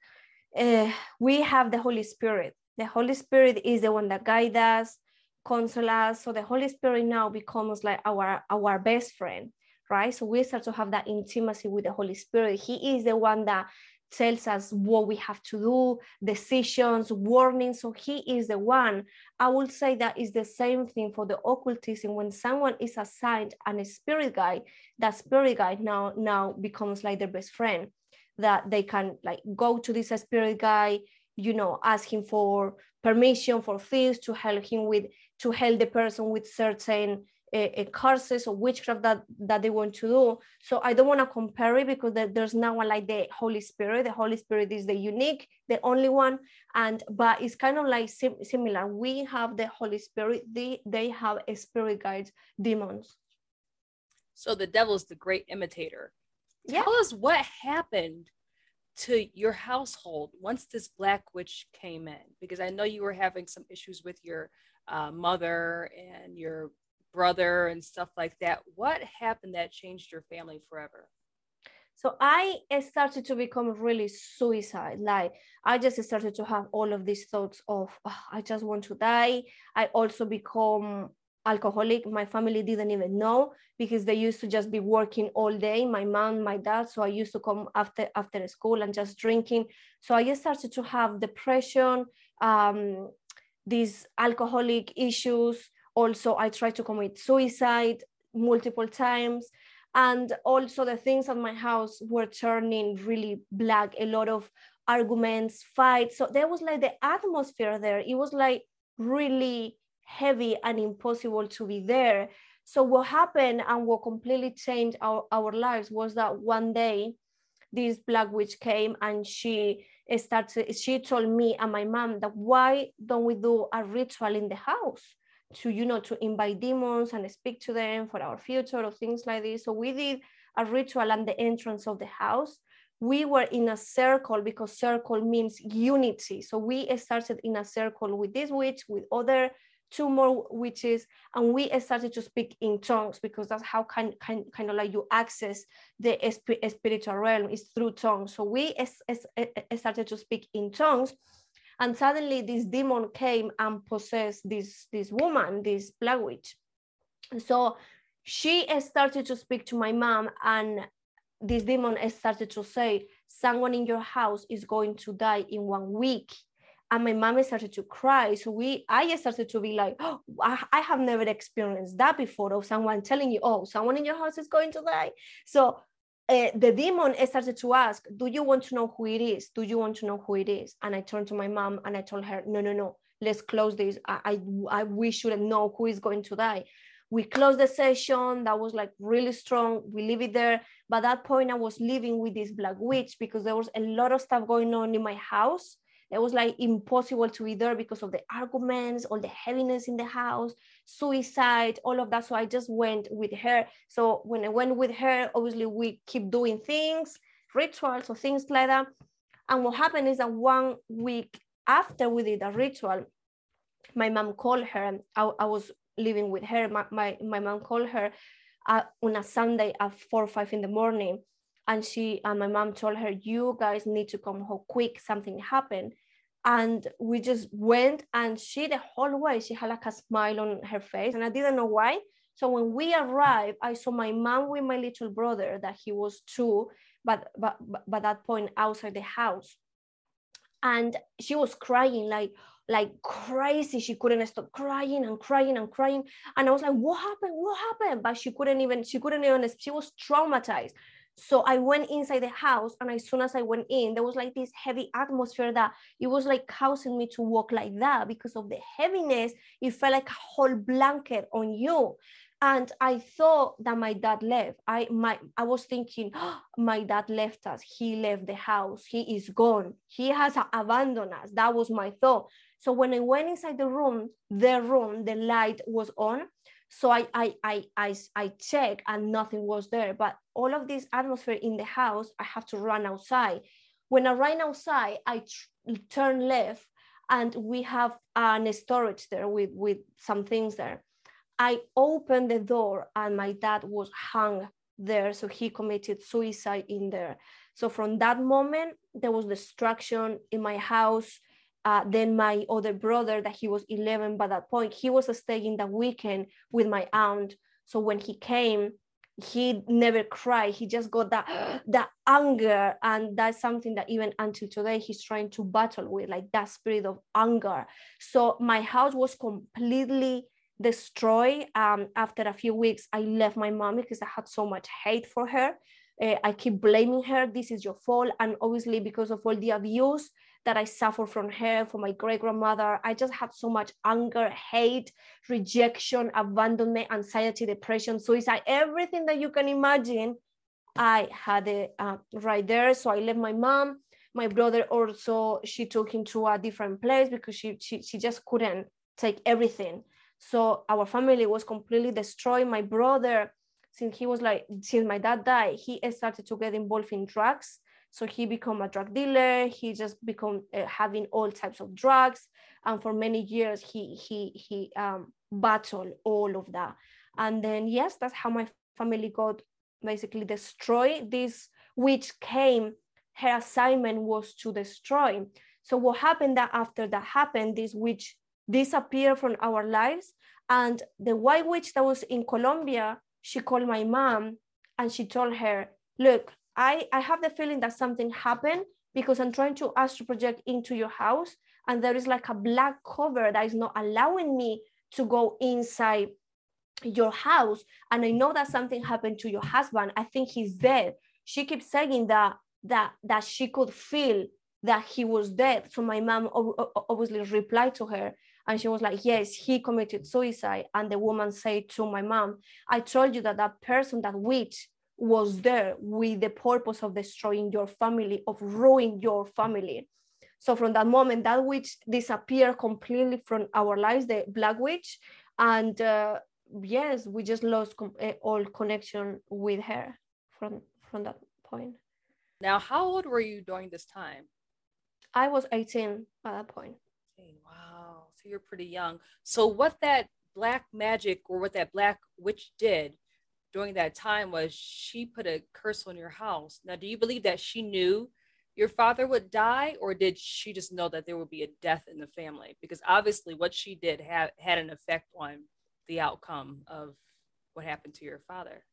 uh, we have the Holy Spirit. The Holy Spirit is the one that guides us, console us. So the Holy Spirit now becomes like our our best friend right? So we start to have that intimacy with the Holy Spirit. He is the one that tells us what we have to do, decisions, warnings. So he is the one. I will say that is the same thing for the occultism. When someone is assigned a spirit guide, that spirit guide now now becomes like their best friend. That they can like go to this spirit guide, you know, ask him for permission for things to help him with to help the person with certain a, curses or witchcraft that that they want to do. So i don't want to compare it because there's no one like the holy spirit. The holy spirit is the unique the only one. And but it's kind of like sim- similar. We have the holy spirit. They they have a spirit guides demons. So the devil is the great imitator. Yeah. tell us what happened to your household once this black witch came in? Because i know you were having some issues with your uh, mother and your brother and stuff like that. What happened that changed your family forever? So I started to become really suicide. Like I just started to have all of these thoughts of oh, I just want to die. I also become alcoholic. My family didn't even know because they used to just be working all day. My mom, my dad. So I used to come after after school and just drinking. So I just started to have depression, um, these alcoholic issues also i tried to commit suicide multiple times. And also the things at my house were turning really black a lot of arguments fights. So there was like the atmosphere there. It was like really heavy and impossible to be there. So what happened and what completely changed our, our lives was that one day this black witch came and she started she told me and my mom that why don't we do a ritual in the house to you know to invite demons and speak to them for our future or things like this. So we did a ritual at the entrance of the house. We were in a circle because circle means unity. So we started in a circle with this witch with other two more witches and we started to speak in tongues because that's how kind, kind, kind of like you access the spiritual realm is through tongues. So we started to speak in tongues and suddenly this demon came and possessed this this woman this black witch so she started to speak to my mom and this demon started to say someone in your house is going to die in one week. And my mom started to cry. So we i started to be like oh, I, have never experienced that before of someone telling you oh someone in your house is going to die. So uh, the demon started to ask, Do you want to know who it is? Do you want to know who it is? And I turned to my mom and I told her, No, no, no, let's close this. I, I, I we shouldn't know who is going to die. We closed the session. That was like really strong. We leave it there. By that point, I was living with this black witch because there was a lot of stuff going on in my house it was like impossible to be there because of the arguments all the heaviness in the house suicide all of that. So i just went with her. So when i went with her obviously we keep doing things rituals or things like that. And what happened is that one week after we did a ritual my mom called her. I, I was living with her. My, my, my mom called her uh, on a sunday at four or five in the morning. And she and my mom told her you guys need to come home quick. Something happened and we just went and she the whole way she had like a smile on her face and i didn't know why. So when we arrived i saw my mom with my little brother that he was two but but by that point outside the house. And she was crying like like crazy. She couldn't stop crying and crying and crying. And i was like what happened? What happened? But she couldn't even she couldn't even she was traumatized so I went inside the house, and as soon as I went in, there was like this heavy atmosphere that it was like causing me to walk like that because of the heaviness. It felt like a whole blanket on you. And I thought that my dad left. I my I was thinking, oh, my dad left us. He left the house. He is gone. He has abandoned us. That was my thought. So when I went inside the room, the room, the light was on. So I, I, I, I, I check and nothing was there. But all of this atmosphere in the house, I have to run outside. When I ran outside, I turn left and we have an storage there with, with some things there. I opened the door and my dad was hung there. So he committed suicide in there. So from that moment, there was destruction in my house uh, then my other brother that he was 11 by that point he was staying that weekend with my aunt. So when he came he never cried. He just got that that anger. And that's something that even until today he's trying to battle with like that spirit of anger. So my house was completely destroyed. Um, after a few weeks i left my mom because i had so much hate for her uh, i keep blaming her this is your fault and obviously because of all the abuse that I suffered from her, from my great grandmother. I just had so much anger, hate, rejection, abandonment, anxiety, depression, suicide, everything that you can imagine. I had it uh, right there. So I left my mom. My brother also, she took him to a different place because she, she, she just couldn't take everything. So our family was completely destroyed. My brother, since he was like, since my dad died, he started to get involved in drugs so he became a drug dealer. He just become uh, having all types of drugs, and for many years he he he um, battled all of that. And then yes, that's how my family got basically destroyed. This witch came, her assignment was to destroy. So what happened that after that happened, this witch disappeared from our lives, and the white witch that was in Colombia, she called my mom and she told her, look, I, I have the feeling that something happened because I'm trying to astral project into your house and there is like a black cover that is not allowing me to go inside your house. And I know that something happened to your husband. I think he's dead. She keeps saying that that that she could feel that he was dead. So my mom obviously replied to her and she was like, yes, he committed suicide. And the woman said to my mom, I told you that that person, that witch, was there with the purpose of destroying your family, of ruining your family. So from that moment, that witch disappeared completely from our lives, the black witch, and uh, yes, we just lost eh, all connection with her from from that point. Now, how old were you during this time? I was 18 at that point. So you're pretty young. So what that black magic or what that black witch did during that time was she put a curse on your house. Now, do you believe that she knew your father would die, or did she just know that there would be a death in the family? Because obviously, what she did had had an effect on the outcome of what happened to your father.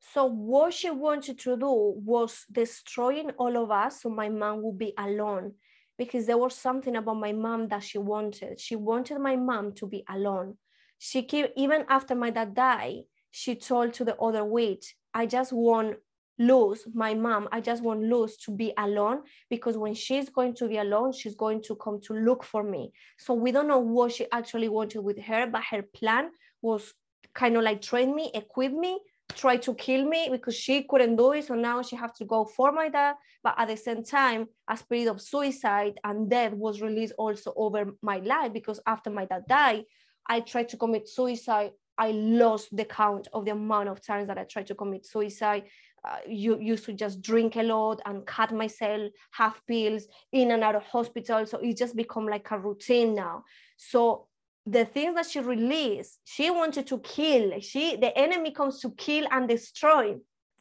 So, what she wanted to do was destroying all of us so my mom would be alone because there was something about my mom that she wanted. She wanted my mom to be alone. She kept, even after my dad died, she told to the other witch, I just want Luz, my mom, I just want Luz to be alone because when she's going to be alone, she's going to come to look for me. So we don't know what she actually wanted with her, but her plan was kind of like train me, equip me, try to kill me because she couldn't do it. So now she has to go for my dad. But at the same time, a spirit of suicide and death was released also over my life because after my dad died, I tried to commit suicide. I lost the count of the amount of times that I tried to commit suicide uh, you used to just drink a lot and cut myself, have pills in and out of hospital. So it just become like a routine now. So the things that she released, she wanted to kill. She the enemy comes to kill and destroy.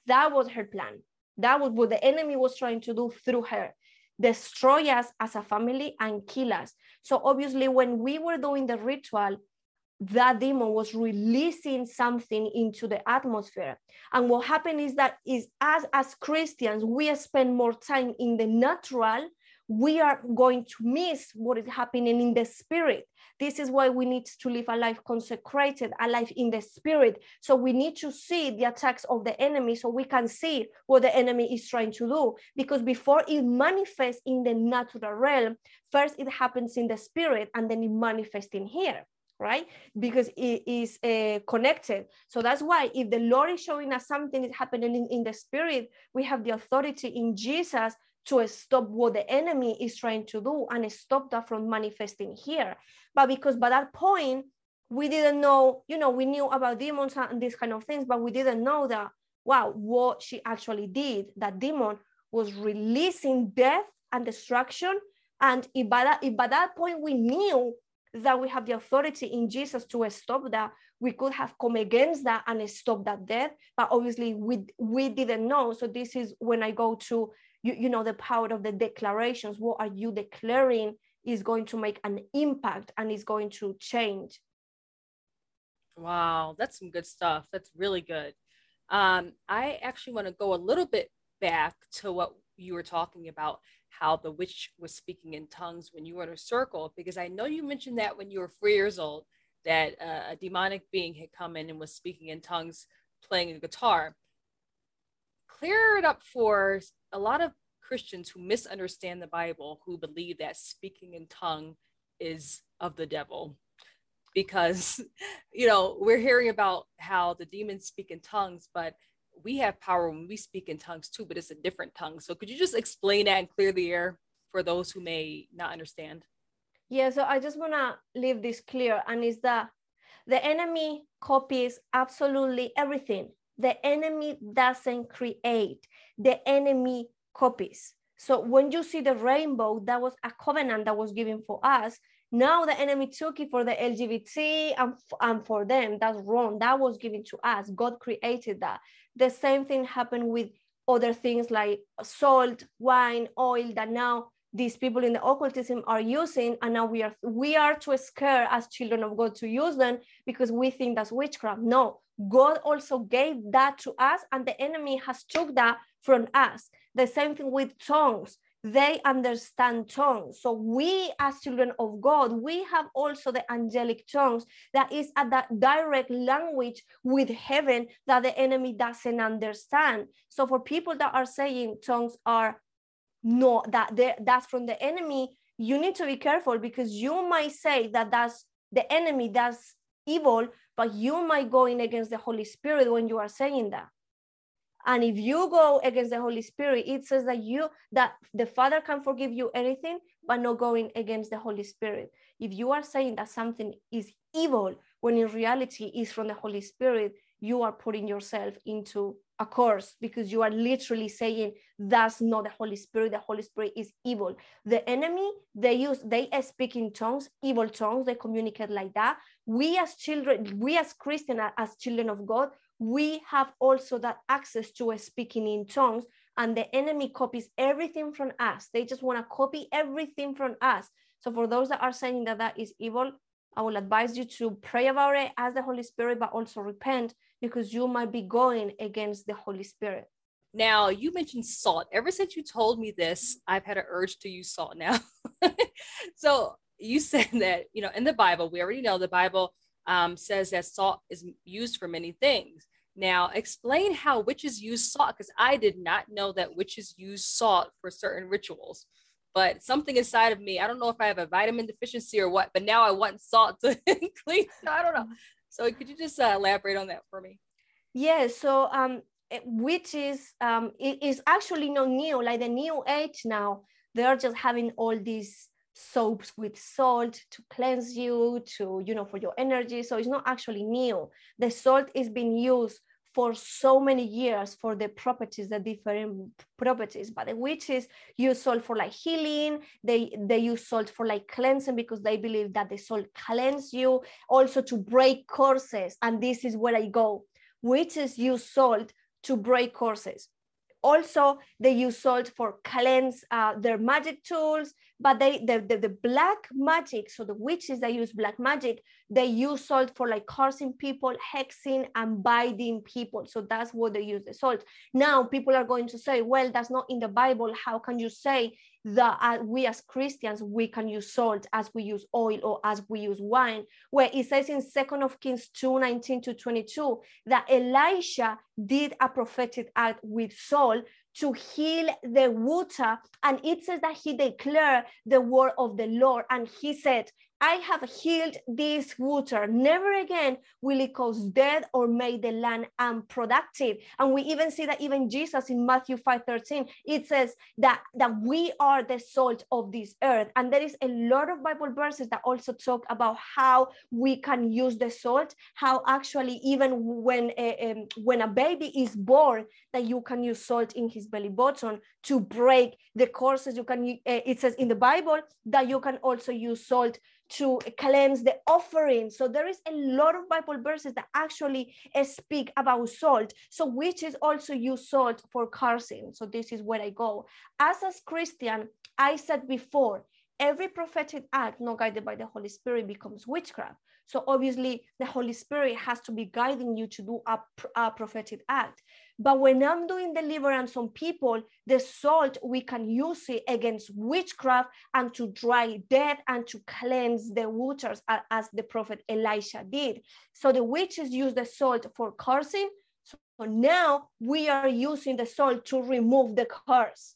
That was her plan. That was what the enemy was trying to do through her. Destroy us as a family and kill us. So obviously, when we were doing the ritual, that demon was releasing something into the atmosphere and what happened is that is as as christians we spend more time in the natural we are going to miss what is happening in the spirit this is why we need to live a life consecrated a life in the spirit so we need to see the attacks of the enemy so we can see what the enemy is trying to do because before it manifests in the natural realm first it happens in the spirit and then it manifests in here right? Because it is uh, connected. So that's why if the Lord is showing us something is happening in, in the spirit, we have the authority in Jesus to stop what the enemy is trying to do and stop that from manifesting here. But because by that point, we didn't know, you know, we knew about demons and these kind of things, but we didn't know that, wow, what she actually did, that demon was releasing death and destruction. And if by that, if by that point we knew that we have the authority in Jesus to stop that. We could have come against that and stop that death, but obviously we we didn't know. So this is when I go to you, you know the power of the declarations. What are you declaring is going to make an impact and is going to change. Wow, that's some good stuff. That's really good. Um, I actually want to go a little bit back to what you were talking about how the witch was speaking in tongues when you were in a circle, because I know you mentioned that when you were four years old, that uh, a demonic being had come in and was speaking in tongues, playing a guitar. Clear it up for a lot of Christians who misunderstand the Bible, who believe that speaking in tongue is of the devil. Because, you know, we're hearing about how the demons speak in tongues, but we have power when we speak in tongues too, but it's a different tongue. So could you just explain that and clear the air for those who may not understand? Yeah, so I just want to leave this clear, and is that the enemy copies absolutely everything. The enemy doesn't create, the enemy copies. So when you see the rainbow, that was a covenant that was given for us. Now the enemy took it for the LGBT and, and for them. That's wrong. That was given to us. God created that. The same thing happened with other things like salt, wine, oil that now these people in the occultism are using and now we are we are too scared as children of god to use them because we think that's witchcraft no god also gave that to us and the enemy has took that from us the same thing with tongues they understand tongues. So we as children of God, we have also the angelic tongues that is at that direct language with heaven that the enemy doesn't understand. So for people that are saying tongues are not that that's from the enemy, you need to be careful because you might say that that's the enemy, that's evil, but you might go in against the Holy Spirit when you are saying that. And if you go against the Holy Spirit, it says that you that the Father can forgive you anything, but not going against the Holy Spirit. If you are saying that something is evil when in reality is from the Holy Spirit, you are putting yourself into a course because you are literally saying that's not the Holy Spirit. The Holy Spirit is evil. The enemy, they use, they speak in tongues, evil tongues, they communicate like that. We as children, we as Christian, as children of God, we have also that access to speaking in tongues and the enemy copies everything from us they just want to copy everything from us so for those that are saying that that is evil i will advise you to pray about it ask the holy spirit but also repent because you might be going against the holy spirit now you mentioned salt ever since you told me this i've had an urge to use salt now so you said that you know in the bible we already know the bible um, says that salt is used for many things. Now, explain how witches use salt because I did not know that witches use salt for certain rituals. But something inside of me, I don't know if I have a vitamin deficiency or what, but now I want salt to clean. I don't know. So, could you just uh, elaborate on that for me? Yeah. So, um, is um, it is actually not new. Like the new age now, they are just having all these soaps with salt to cleanse you to you know for your energy so it's not actually new the salt is being used for so many years for the properties, the different properties. But the witches use salt for like healing. They they use salt for like cleansing because they believe that the salt cleanse you. Also to break curses, and this is where I go. Witches use salt to break curses also they use salt for cleanse uh, their magic tools but they the, the, the, black magic so the witches that use black magic they use salt for like cursing people hexing and binding people. So that's what they use the salt. Now people are going to say well that's not in the bible. How can you say that uh, we as Christians we can use salt as we use oil or as we use wine. Where it says in Second of Kings 2, 19 to 22, that Elisha did a prophetic act with salt to heal the water. And it says that he declared the word of the Lord. And he said, I have healed this water. Never again will it cause death or make the land unproductive. And we even see that even Jesus in Matthew 5 13, it says that, that we are the salt of this earth. And there is a lot of Bible verses that also talk about how we can use the salt, how actually, even when a, um, when a baby is born, that you can use salt in his belly button to break the curses. You can, uh, it says in the Bible that you can also use salt to cleanse the offering. So there is a lot of Bible verses that actually speak about salt. So witches also use salt for cursing. So this is where I go. As a Christian, I said before, every prophetic act not guided by the Holy Spirit becomes witchcraft. So obviously the Holy Spirit has to be guiding you to do a, a prophetic act. But when I'm doing deliverance on people, the salt, we can use it against witchcraft and to dry death and to cleanse the waters as the prophet Elisha did. So the witches use the salt for cursing. So now we are using the salt to remove the curse.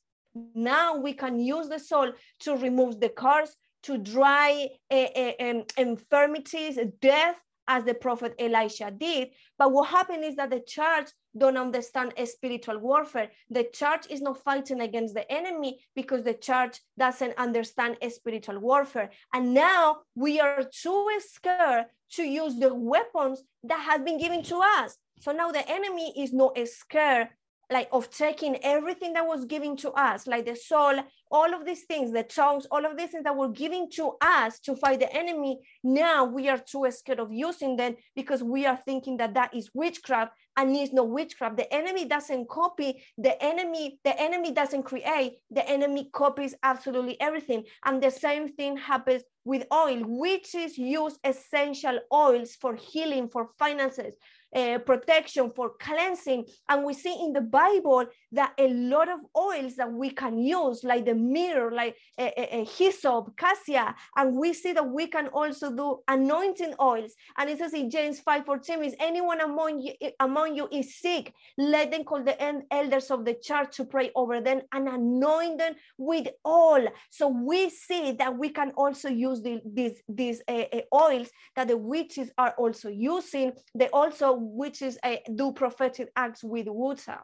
Now we can use the salt to remove the curse, to dry uh, uh, infirmities, death, as the prophet Elisha did. But what happened is that the church don't understand spiritual warfare. The church is not fighting against the enemy because the church doesn't understand spiritual warfare. And now we are too scared to use the weapons that have been given to us. So now the enemy is not scared like of taking everything that was given to us, like the soul, all of these things, the tongues, all of these things that were given to us to fight the enemy. Now we are too scared of using them because we are thinking that that is witchcraft and is no witchcraft. The enemy doesn't copy. The enemy, the enemy doesn't create. The enemy copies absolutely everything. And the same thing happens with oil, witches use essential oils for healing, for finances, uh, protection, for cleansing. And we see in the Bible that a lot of oils that we can use, like the myrrh, like a, a, hyssop, cassia, and we see that we can also do anointing oils. And it says in James 5 14, is anyone among you, among you is sick, let them call the elders of the church to pray over them and anoint them with oil. So we see that we can also use the, these, these uh, uh, oils that the witches are also using. They also witches uh, do prophetic acts with water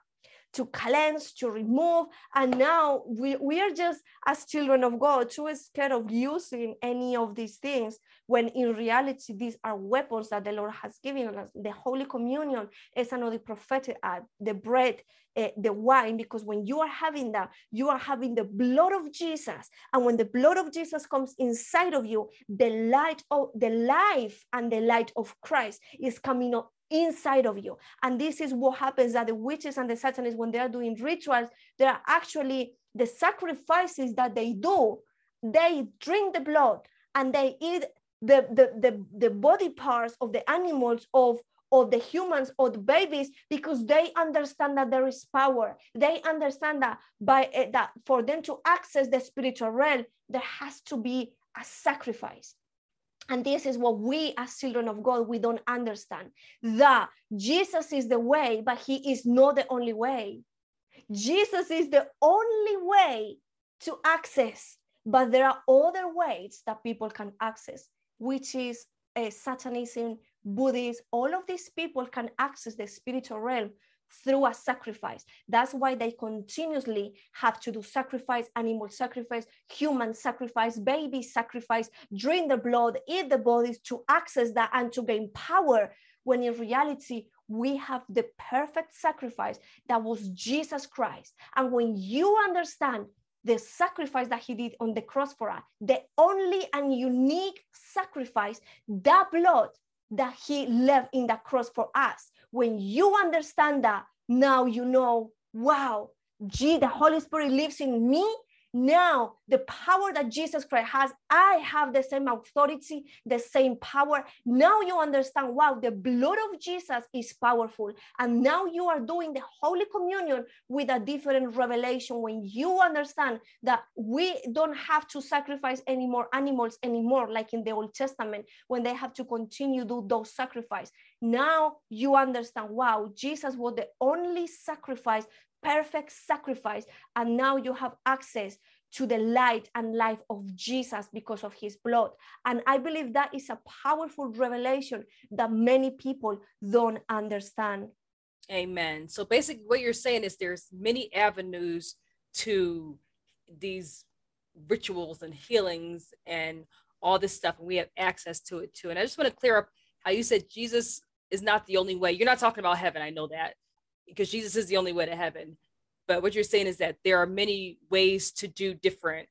to cleanse, to remove. And now we, we are just, as children of God, too scared of using any of these things when in reality, these are weapons that the Lord has given us. The Holy Communion is another prophetic act, the bread, uh, the wine, because when you are having that, you are having the blood of Jesus. And when the blood of Jesus comes inside of you, the light of the life and the light of Christ is coming up inside of you. And this is what happens that the witches and the satanists, when they are doing rituals, they are actually the sacrifices that they do, they drink the blood and they eat the, the, the, the body parts of the animals of of the humans or the babies because they understand that there is power they understand that by uh, that for them to access the spiritual realm there has to be a sacrifice and this is what we as children of god we don't understand. That jesus is the way but he is not the only way. Jesus is the only way to access but there are other ways that people can access which is uh, satanism buddhism all of these people can access the spiritual realm through a sacrifice. That's why they continuously have to do sacrifice, animal sacrifice, human sacrifice, baby sacrifice, drink the blood, eat the bodies to access that and to gain power. When in reality, we have the perfect sacrifice that was Jesus Christ. And when you understand the sacrifice that he did on the cross for us, the only and unique sacrifice, that blood that he left in the cross for us, when you understand that, now you know, wow, gee, the Holy Spirit lives in me now, the power that Jesus Christ has, I have the same authority, the same power. Now you understand, wow, the blood of Jesus is powerful. And now you are doing the Holy Communion with a different revelation when you understand that we don't have to sacrifice any more animals anymore, like in the Old Testament, when they have to continue do those sacrifices. Now you understand, wow, Jesus was the only sacrifice perfect sacrifice. And now you have access to the light and life of Jesus because of his blood. And I believe that is a powerful revelation that many people don't understand. Amen. So basically what you're saying is there's many avenues to these rituals and healings and all this stuff and we have access to it too. And I just want to clear up how you said Jesus is not the only way. You're not talking about heaven, I know that because Jesus is the only way to heaven. But what you're saying is that there are many ways to do different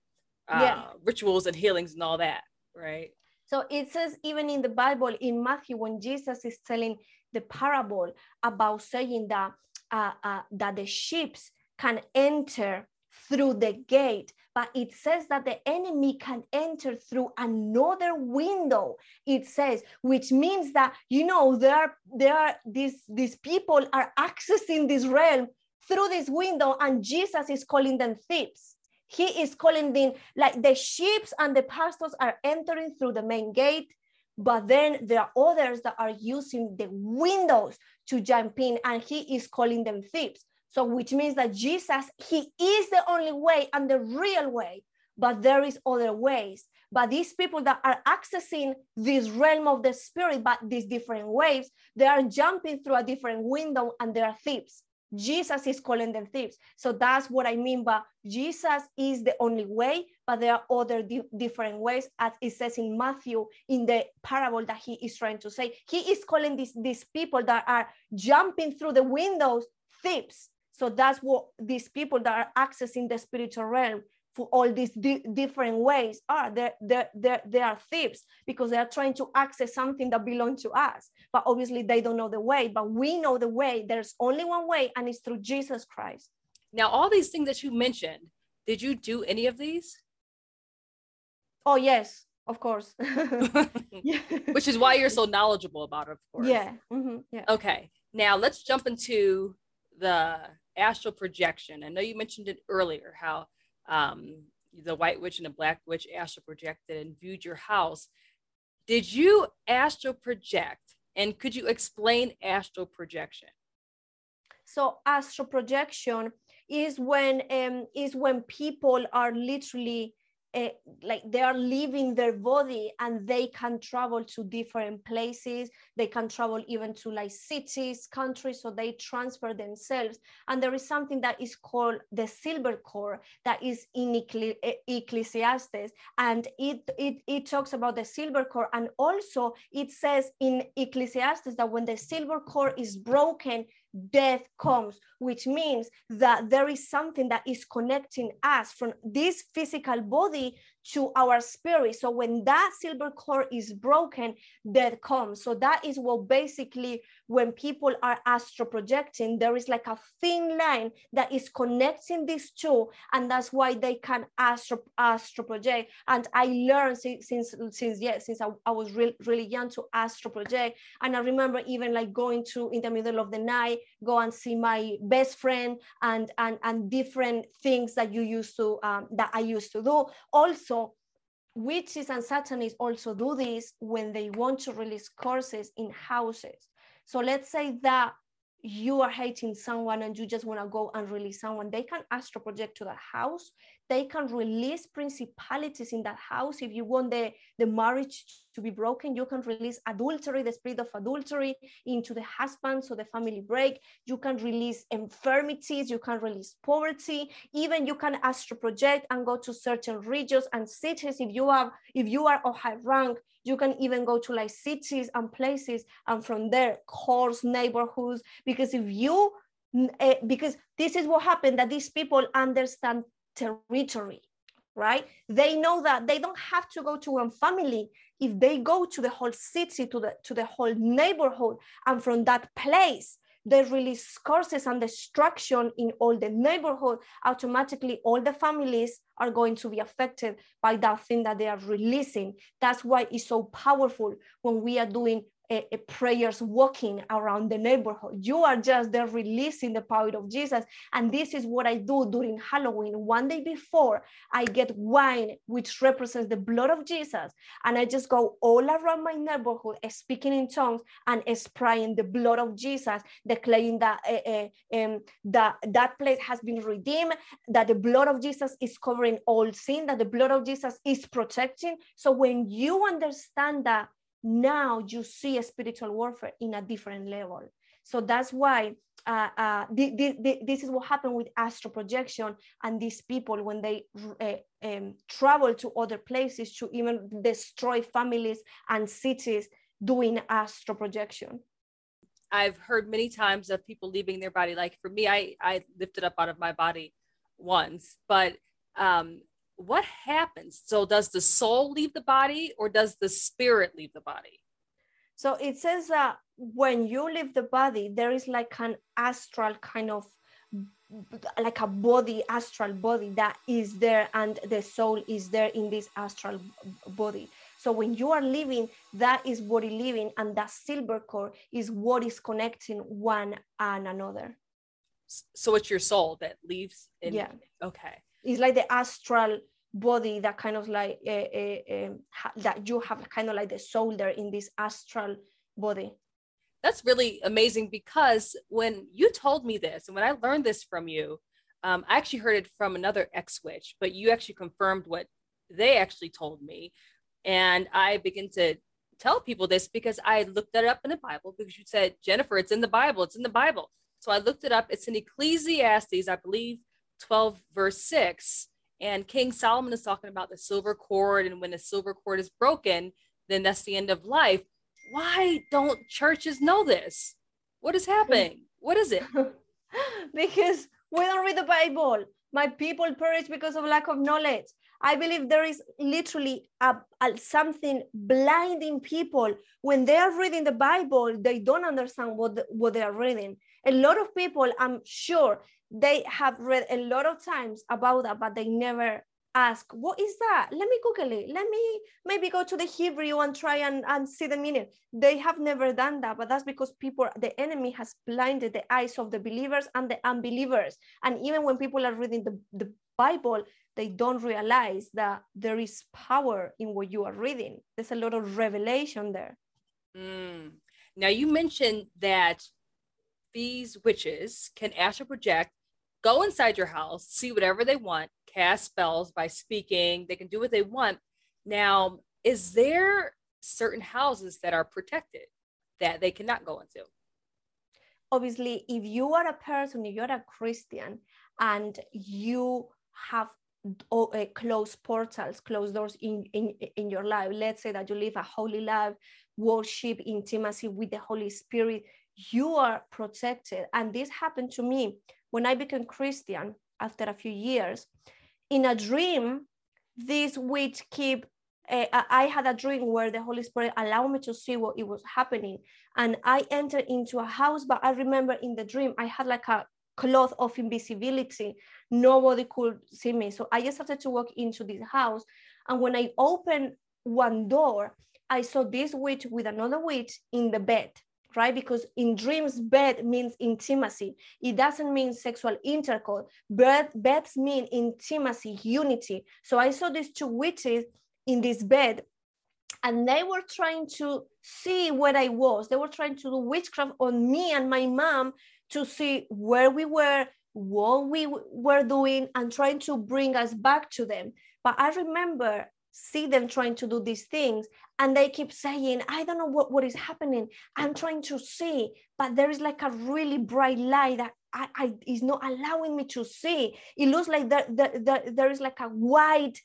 uh, yeah. rituals and healings and all that, right? So it says even in the Bible in Matthew when Jesus is telling the parable about saying that uh, uh, that the ships can enter through the gate but it says that the enemy can enter through another window it says which means that you know there are there are these these people are accessing this realm through this window and jesus is calling them thieves. He is calling them like the sheep and the pastors are entering through the main gate but then there are others that are using the windows to jump in and he is calling them thieves so, which means that Jesus, he is the only way and the real way, but there is other ways. But these people that are accessing this realm of the spirit, but these different ways, they are jumping through a different window and they are thieves. Jesus is calling them thieves. So that's what I mean by Jesus is the only way, but there are other di- different ways, as it says in Matthew in the parable that he is trying to say. He is calling these, these people that are jumping through the windows thieves. So that's what these people that are accessing the spiritual realm for all these di- different ways are. They're, they're, they're, they are thieves because they are trying to access something that belongs to us. But obviously, they don't know the way. But we know the way. There's only one way, and it's through Jesus Christ. Now, all these things that you mentioned, did you do any of these? Oh, yes, of course. Which is why you're so knowledgeable about it, of course. Yeah. Mm-hmm. yeah. Okay. Now, let's jump into the astral projection. I know you mentioned it earlier how um, the white witch and the black witch astral projected and viewed your house. Did you astral project? And could you explain astral projection? So astral projection is when um, is when people are literally uh, like they are leaving their body and they can travel to different places. They can travel even to like cities countries so they transfer themselves. And there is something that is called the silver cord that is in ecclesiastes. And it, it it talks about the silver cord. And also it says in ecclesiastes that when the silver cord is broken death comes, which means that there is something that is connecting us from this physical body to our spirit. So when that silver cord is broken, death comes. So that is what basically when people are astro projecting, there is like a thin line that is connecting these two, and that's why they can astro astro project. And I learned since since, since yeah, since I, I was really really young to astro project. And I remember even like going to in the middle of the night, go and see my best friend and and and different things that you used to um, that I used to do. Also witches and satanists also do this when they want to release curses in houses. So let's say that you are hating someone and you just want to go and release someone, they can astral project to that house. They can release principalities in that house. If you want the, the marriage to be broken, you can release adultery, the spirit of adultery into the husband, so the family break. You can release infirmities, you can release poverty. Even you can astral project and go to certain regions and cities. If you have, if you are of high rank, you can even go to like cities and places and from there cause neighborhoods because if you uh, because this is what happened that these people understand territory right they know that they don't have to go to one family if they go to the whole city to the to the whole neighborhood and from that place they release curses and destruction in all the neighborhood, automatically all the families are going to be affected by that thing that they are releasing. That's why it's so powerful when we are doing a, prayers walking around the neighborhood. You are just there releasing the power of Jesus. And this is what I do during Halloween. One day before, I get wine, which represents the blood of Jesus. And I just go all around my neighborhood, speaking in tongues and spraying the blood of Jesus, declaring that, um, that that place has been redeemed, that the blood of Jesus is covering all sin, that the blood of Jesus is protecting. So when you understand that, now you see a spiritual warfare in a different level. So that's why uh, uh, this is what happened with astral projection and these people when they uh, um, travel to other places to even destroy families and cities doing astral projection. I've heard many times of people leaving their body. Like for me, I I lifted up out of my body once, but um, what happens? So does the soul leave the body or does the spirit leave the body? So it says that when you leave the body, there is like an astral kind of like a body, astral body that is there, and the soul is there in this astral body. So when you are living, that is body living, and that silver cord is what is connecting one and another. So it's your soul that leaves. In, yeah. Okay it's like the astral body that kind of like uh, uh, ha- that you have kind of like the soul there in this astral body. That's really amazing because when you told me this and when i learned this from you um, i actually heard it from another ex-witch but you actually confirmed what they actually told me. And i begin to tell people this because i looked it up in the bible because you said jennifer it's in the bible it's in the bible. So i looked it up. It's in ecclesiastes i believe 12, verse 6. And King Solomon is talking about the silver cord, and when the silver cord is broken, then that's the end of life. Why don't churches know this? What is happening? What is it? because we don't read the Bible. My people perish because of lack of knowledge. I believe there is literally a, a, something blinding people when they are reading the Bible. They don't understand what the, what they are reading. A lot of people, I'm sure, they have read a lot of times about that, but they never ask, what is that? Let me Google it. Let me maybe go to the Hebrew and try and, and see the meaning. They have never done that, but that's because people, the enemy has blinded the eyes of the believers and the unbelievers. And even when people are reading the, the Bible, they don't realize that there is power in what you are reading. There's a lot of revelation there. Mm. Now, you mentioned that these witches can astral project go inside your house, see whatever they want, cast spells by speaking, they can do what they want. Now, is there certain houses that are protected that they cannot go into? Obviously, if you are a person, if you're a Christian and you have uh, closed portals, closed doors in, in, in your life, let's say that you live a holy life, worship, intimacy with the Holy Spirit, you are protected. And this happened to me when I became Christian after a few years, in a dream, this witch keep uh, I had a dream where the Holy Spirit allowed me to see what it was happening. And I entered into a house, but I remember in the dream, I had like a cloth of invisibility. Nobody could see me. So I just started to walk into this house. And when I opened one door, I saw this witch with another witch in the bed right? Because in dreams, bed means intimacy. It doesn't mean sexual intercourse. Bed, beds mean intimacy, unity. So I saw these two witches in this bed and they were trying to see where I was. They were trying to do witchcraft on me and my mom to see where we were, what we were doing, and trying to bring us back to them. But I remember see them trying to do these things and they keep saying i don't know what, what is happening i'm trying to see but there is like a really bright light that I, I is not allowing me to see it looks like there, there, there, there is like a white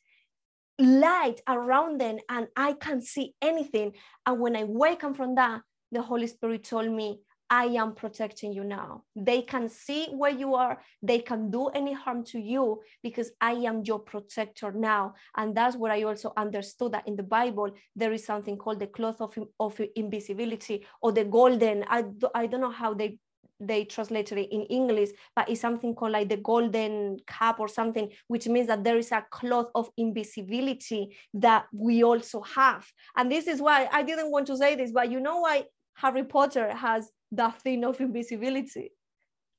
light around them and I can't see anything. And when I wake up from that, the Holy Spirit told me, I am protecting you now. They can see where you are. They can do any harm to you because I am your protector now. And that's where I also understood that in the Bible, there is something called the cloth of, of invisibility or the golden. I, I don't know how they they translated it in English, but it's something called like the golden cap or something, which means that there is a cloth of invisibility that we also have. And this is why I didn't want to say this, but you know why Harry Potter has that thing of invisibility?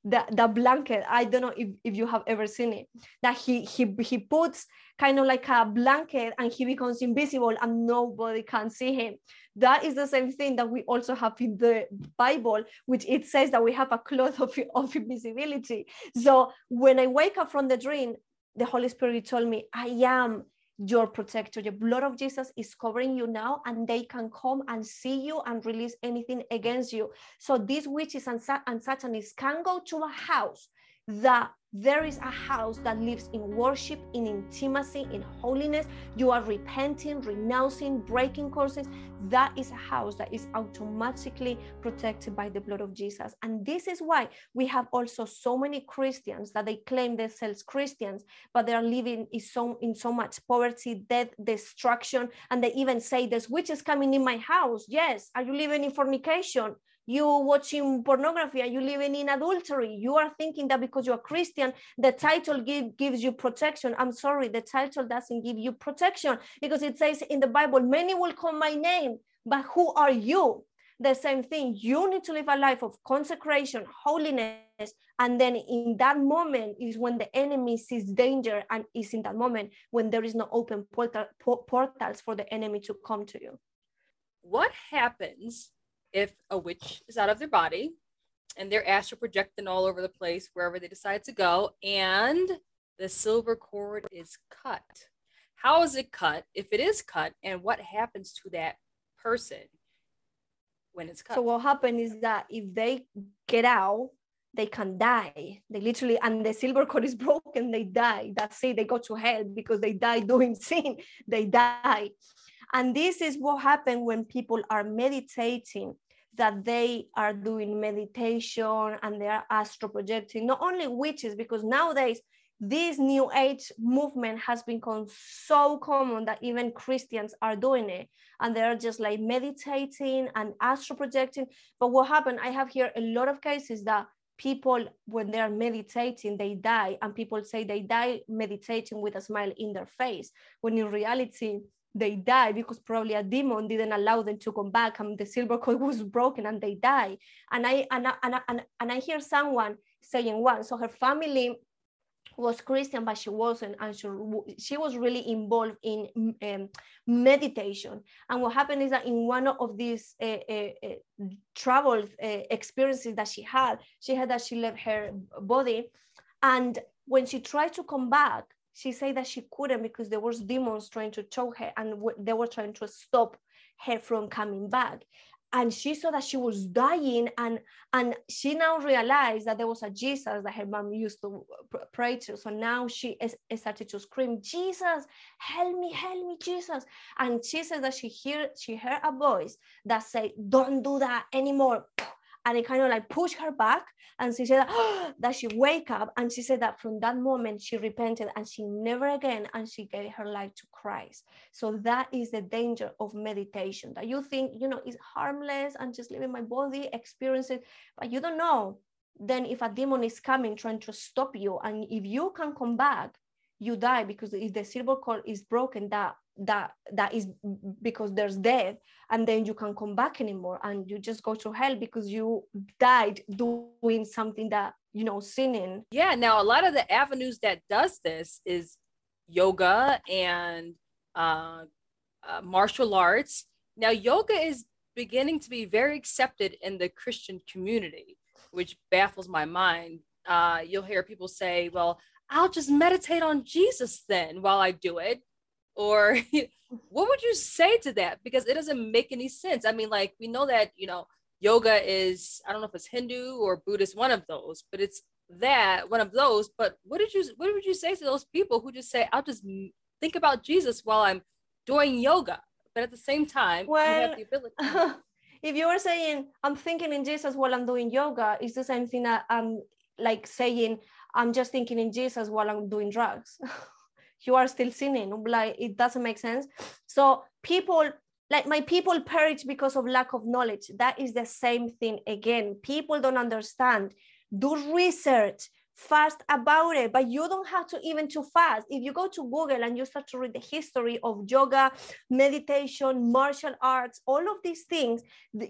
the, the blanket. I don't know if, if you have ever seen it. That he he he puts kind of like a blanket and he becomes invisible and nobody can see him. That is the same thing that we also have in the bible which it says that we have a cloth of, of invisibility. So when i wake up from the dream the holy spirit told me i am your protector. The blood of Jesus is covering you now, and they can come and see you and release anything against you. So these witches and, and satanists can go to a house that there is a house that lives in worship, in intimacy, in holiness. You are repenting, renouncing, breaking curses. That is a house that is automatically protected by the blood of Jesus. And this is why we have also so many Christians that they claim themselves Christians, but they are living in so, in so much poverty, death, destruction. And they even say, There's witches coming in my house. Yes. Are you living in fornication? You watching pornography and you living in adultery you are thinking that because you're christian the title give, gives you protection. I'm sorry the title doesn't give you protection because it says in the bible many will call my name but who are you? The same thing you need to live a life of consecration holiness and then in that moment is when the enemy sees danger and is in that moment when there is no open portal, portals for the enemy to come to you. What happens if a witch is out of their body and they're astral projecting all over the place wherever they decide to go and the silver cord is cut. How is it cut? If it is cut and what happens to that person when it's cut? so what happens is that if they get out they can die. They literally and the silver cord is broken they die. That's it they go to hell because they die doing sin. They die. And this is what happens when people are meditating that they are doing meditation and they are astro projecting, not only witches, because nowadays this new age movement has become so common that even Christians are doing it and they're just like meditating and astro projecting. But what happened, I have here a lot of cases that people, when they're meditating, they die, and people say they die meditating with a smile in their face, when in reality, they die because probably a demon didn't allow them to come back and the silver cord was broken and they die. And i and I, and I, and I hear someone saying one so her family was christian but she wasn't and she, she was really involved in um, meditation. And what happened is that in one of these uh, uh, uh, travel uh, experiences that she had she had that she left her body. And when she tried to come back she said that she couldn't because there was demons trying to choke her and they were trying to stop her from coming back. And she saw that she was dying and and she now realized that there was a jesus that her mom used to pray to. So now she is, started to scream jesus help me help me jesus. And she says that she hear she heard a voice that said don't do that anymore and it kind of like pushed her back and she said that she wake up and she said that from that moment she repented and she never again and she gave her life to christ. So that is the danger of meditation that you think you know is harmless and just living my body experience it but you don't know. Then if a demon is coming trying to stop you and if you can come back you die because if the silver cord is broken that that that is because there's death and then you can't come back anymore and you just go to hell because you died doing something that you know sinning yeah now a lot of the avenues that does this is yoga and uh uh, martial arts. Now, yoga is beginning to be very accepted in the Christian community, which baffles my mind. Uh, you'll hear people say, well, I'll just meditate on Jesus then while I do it. Or what would you say to that? Because it doesn't make any sense. I mean, like, we know that, you know, yoga is, I don't know if it's Hindu or Buddhist, one of those, but it's that one of those. But what did you, what would you say to those people who just say, I'll just think about Jesus while I'm doing yoga? But at the same time, well, you have the ability. if you were saying, I'm thinking in Jesus while I'm doing yoga, it's the same thing that I'm like saying, I'm just thinking in Jesus while I'm doing drugs. you are still sinning. Like it doesn't make sense. So people like my people perish because of lack of knowledge. That is the same thing again. People don't understand. Do research fast about it but you don't have to even to fast if you go to google and you start to read the history of yoga meditation martial arts all of these things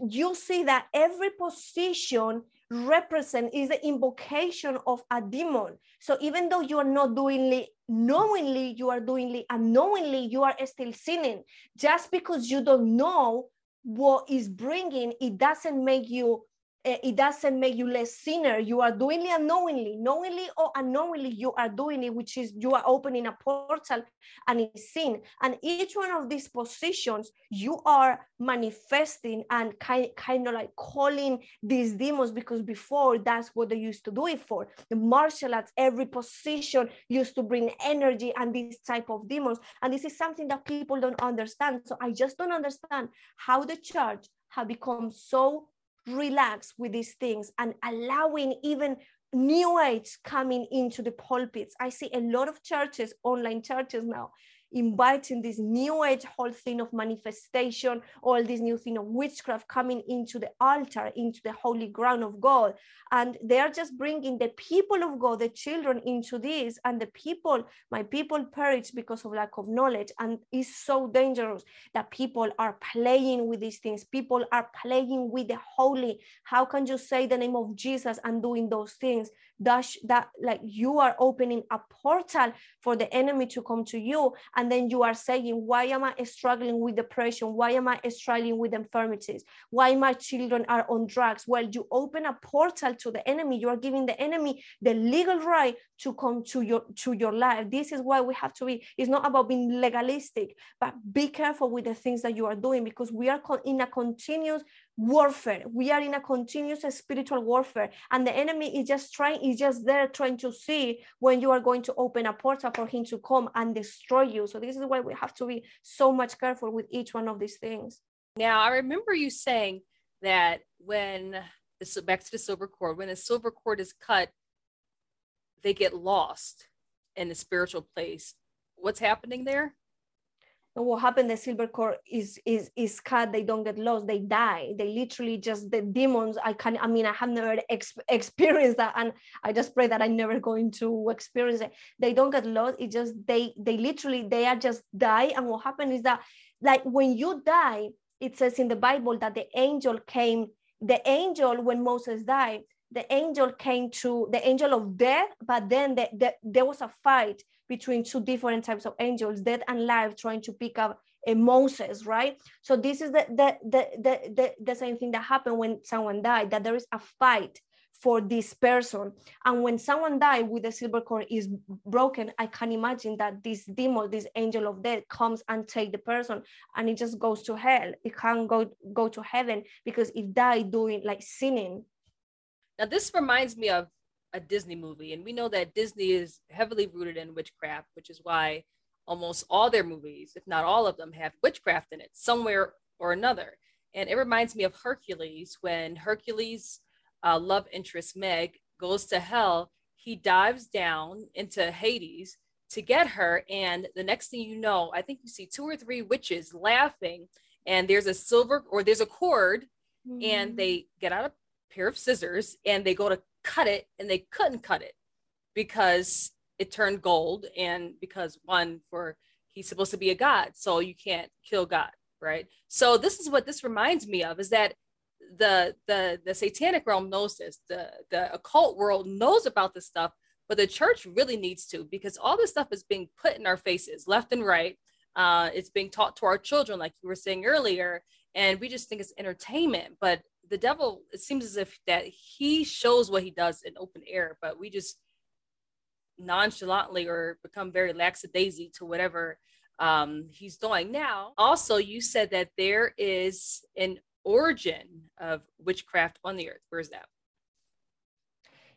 you see that every position represent is the invocation of a demon. So even though you are not doing it knowingly, you are doing it unknowingly, you are still sinning. Just because you don't know what is bringing, it doesn't make you Eh, it doesn't make you less sinner. You are doing it unknowingly, knowingly or unknowingly, you are doing it, which is you are opening a portal and it's sin. And each one of these positions, you are manifesting and kind, kind of like calling these demons because before that's what they used to do it for. The martial arts, every position used to bring energy and this type of demons. And this is something that people don't understand. So I just don't understand how the church have become so relax with these things and allowing even new age coming into the pulpits. I see a lot of churches, online churches now, inviting this new age whole thing of manifestation, all this new thing of witchcraft coming into the altar, into the holy ground of God. And they're just bringing the people of God, the children into this. And the people, my people perish because of lack of knowledge. And it's so dangerous that people are playing with these things. People are playing with the holy. How can you say the name of Jesus and doing those things? That, that like you are opening a portal for the enemy to come to you. And then you are saying why am i struggling with depression? Why am i struggling with infirmities? Why my children are on drugs? Well you open a portal to the enemy. You are giving the enemy the legal right to come to your to your life. This is why we have to be it's not about being legalistic but be careful with the things that you are doing because we are in a continuous warfare. We are in a continuous spiritual warfare and the enemy is just trying is just there trying to see when you are going to open a portal for him to come and destroy you. So this is why we have to be so much careful with each one of these things. Now i remember you saying that when back to the silver cord when the silver cord is cut they get lost in the spiritual place. What's happening there and what happened the silver cord is is is cut they don't get lost they die. They literally just the demons i can i mean i have never ex- experienced that and i just pray that i'm never going to experience it. They don't get lost it just they they literally they are just die and what happened is that like when you die it says in the bible that the angel came the angel when moses died the angel came to the angel of death but then the, the, there was a fight between two different types of angels, death and life, trying to pick up a Moses, right? So this is the, the, the, the, the, the same thing that happened when someone died, that there is a fight for this person. And when someone died with the silver cord is broken, I can imagine that this demon, this angel of death comes and take the person and it just goes to hell. It can't go, go to heaven because it died doing like sinning. Now this reminds me of a Disney movie. And we know that Disney is heavily rooted in witchcraft, which is why almost all their movies, if not all of them, have witchcraft in it somewhere or another. And it reminds me of Hercules when Hercules' uh, love interest, Meg, goes to hell. He dives down into Hades to get her. And the next thing you know, I think you see two or three witches laughing, and there's a silver or there's a cord, mm-hmm. and they get out a pair of scissors and they go to cut it and they couldn't cut it because it turned gold and because one for he's supposed to be a god so you can't kill god right so this is what this reminds me of is that the the the satanic realm knows this the the occult world knows about this stuff but the church really needs to because all this stuff is being put in our faces left and right Uh, it's being taught to our children, like you were saying earlier, and we just think it's entertainment. But the devil, it seems as if that he shows what he does in open air, but we just nonchalantly or become very lackadaisy to whatever um, he's doing. Now, also, you said that there is an origin of witchcraft on the earth. Where's that?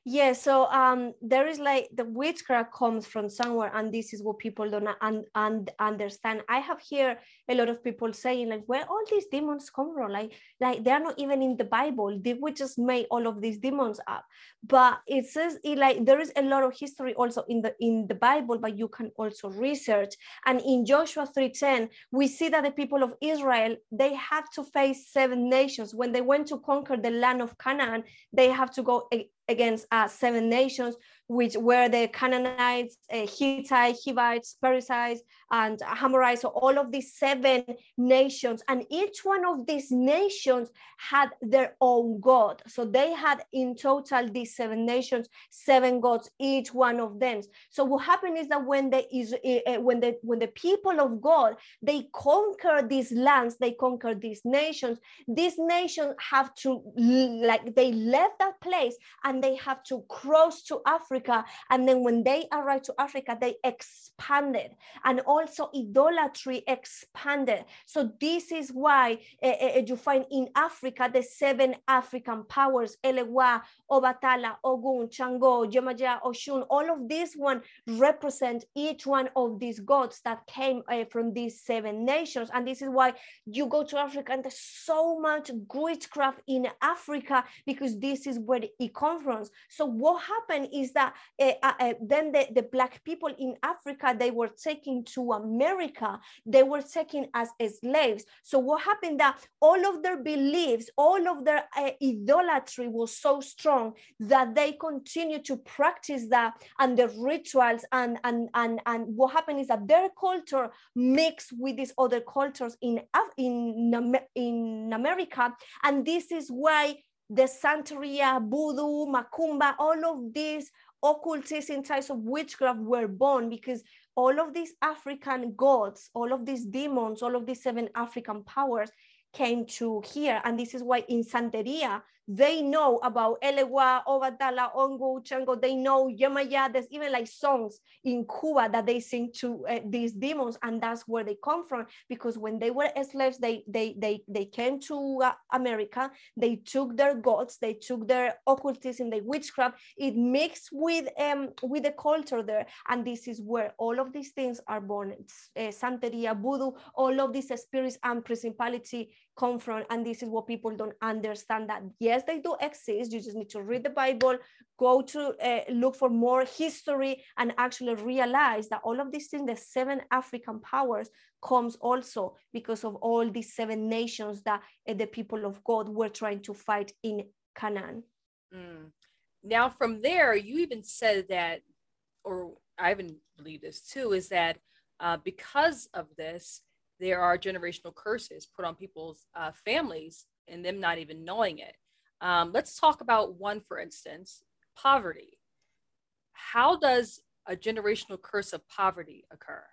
Yeah, so um, there is like the witchcraft comes from somewhere, and this is what people don't un- un- understand. I have here a lot of people saying like, where all these demons come from? Like, like they're not even in the Bible. Did we just make all of these demons up? But it says it like there is a lot of history also in the in the Bible, but you can also research. And in Joshua three ten, we see that the people of Israel they had to face seven nations when they went to conquer the land of Canaan. They have to go against uh, seven nations which were the Canaanites, uh, Hittites, Hivites, Perizzites, and Amorites. So all of these seven nations, and each one of these nations had their own god. So they had in total these seven nations, seven gods, each one of them. So what happened is that when the is uh, when the when the people of God they conquer these lands, they conquer these nations. These nations have to like they left that place and they have to cross to Africa. And then when they arrived to Africa, they expanded and also idolatry expanded. So this is why uh, uh, you find in Africa the seven African powers, Elewa, Obatala, Ogun, Chango, Yemaja, Oshun, all of these one represent each one of these gods that came uh, from these seven nations. And this is why you go to Africa and there's so much witchcraft in Africa because this is where it comes from. So what happened is that uh, then the, the black people in Africa, they were taken to America, they were taken as slaves. So what happened that all of their beliefs, all of their uh, idolatry was so strong that they continue to practice that and the rituals and, and, and, and what happened is that their culture mixed with these other cultures in, in, in America. And this is why the Santeria, Voodoo, Macumba, all of these occultism types of witchcraft were born because all of these African gods, all of these demons, all of these seven African powers came to here. And this is why in Santeria, they know about Elewa, Obatala, Ongu, Chango, they know Yemaya. There's even like songs in Cuba that they sing to uh, these demons, and that's where they come from. Because when they were slaves, they they they they came to uh, America. They took their gods, they took their occultism, their witchcraft. It mixed with um with the culture there, and this is where all of these things are born. Uh, Santeria, voodoo, all of these spirits and principality come from and this is what people don't understand that yes they do exist you just need to read the bible go to uh, look for more history and actually realize that all of these things the seven african powers comes also because of all these seven nations that uh, the people of god were trying to fight in canaan mm. now from there you even said that or i even believe this too is that uh, because of this there are generational curses put on people's uh, families and them not even knowing it. Um, let's talk about one, for instance, poverty. How does a generational curse of poverty occur?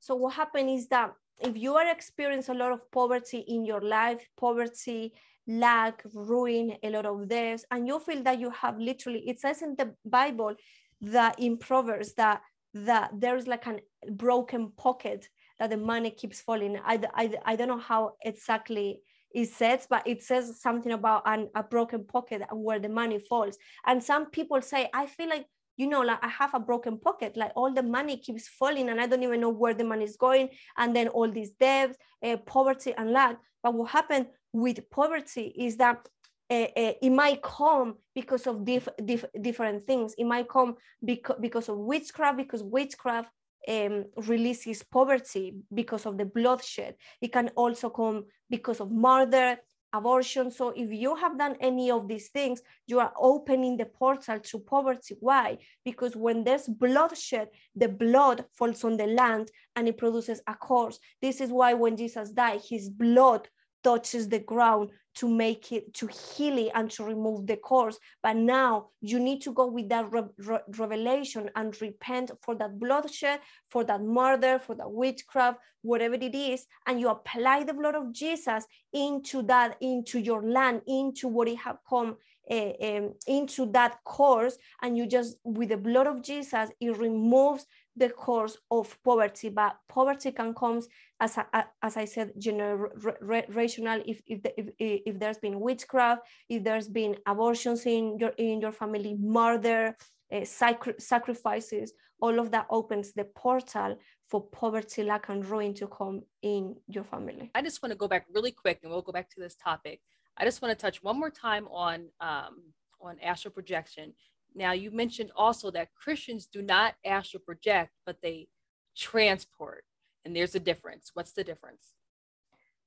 So, what happened is that if you are experiencing a lot of poverty in your life, poverty, lack, ruin, a lot of this, and you feel that you have literally, it says in the Bible that in Proverbs that that there's like a broken pocket that the money keeps falling. I, I, I don't know how exactly it says, but it says something about an, a broken pocket where the money falls. And some people say, I feel like, you know, like I have a broken pocket, like all the money keeps falling and I don't even know where the money is going. And then all these debts, uh, poverty and lack. But what happened with poverty is that uh, uh, it might come because of diff, diff, different things. It might come because, because of witchcraft, because witchcraft um, releases poverty because of the bloodshed. It can also come because of murder, abortion. So if you have done any of these things, you are opening the portal to poverty. Why? Because when there's bloodshed, the blood falls on the land and it produces a curse. This is why when Jesus died, his blood touches the ground to make it to heal it and to remove the cause but now you need to go with that re- re- revelation and repent for that bloodshed for that murder for that witchcraft whatever it is. And you apply the blood of jesus into that into your land into what it have come uh, um, into that course and you just with the blood of jesus it removes the cause of poverty, but poverty can come, as, as I said, generational, if, if, if, if there's been witchcraft, if there's been abortions in your, in your family, murder, uh, sacri sacrifices, all of that opens the portal for poverty, lack, and ruin to come in your family. I just want to go back really quick, and we'll go back to this topic. I just want to touch one more time on um, on astral projection now, you mentioned also that Christians do not astral project, but they transport. And there's a difference. What's the difference?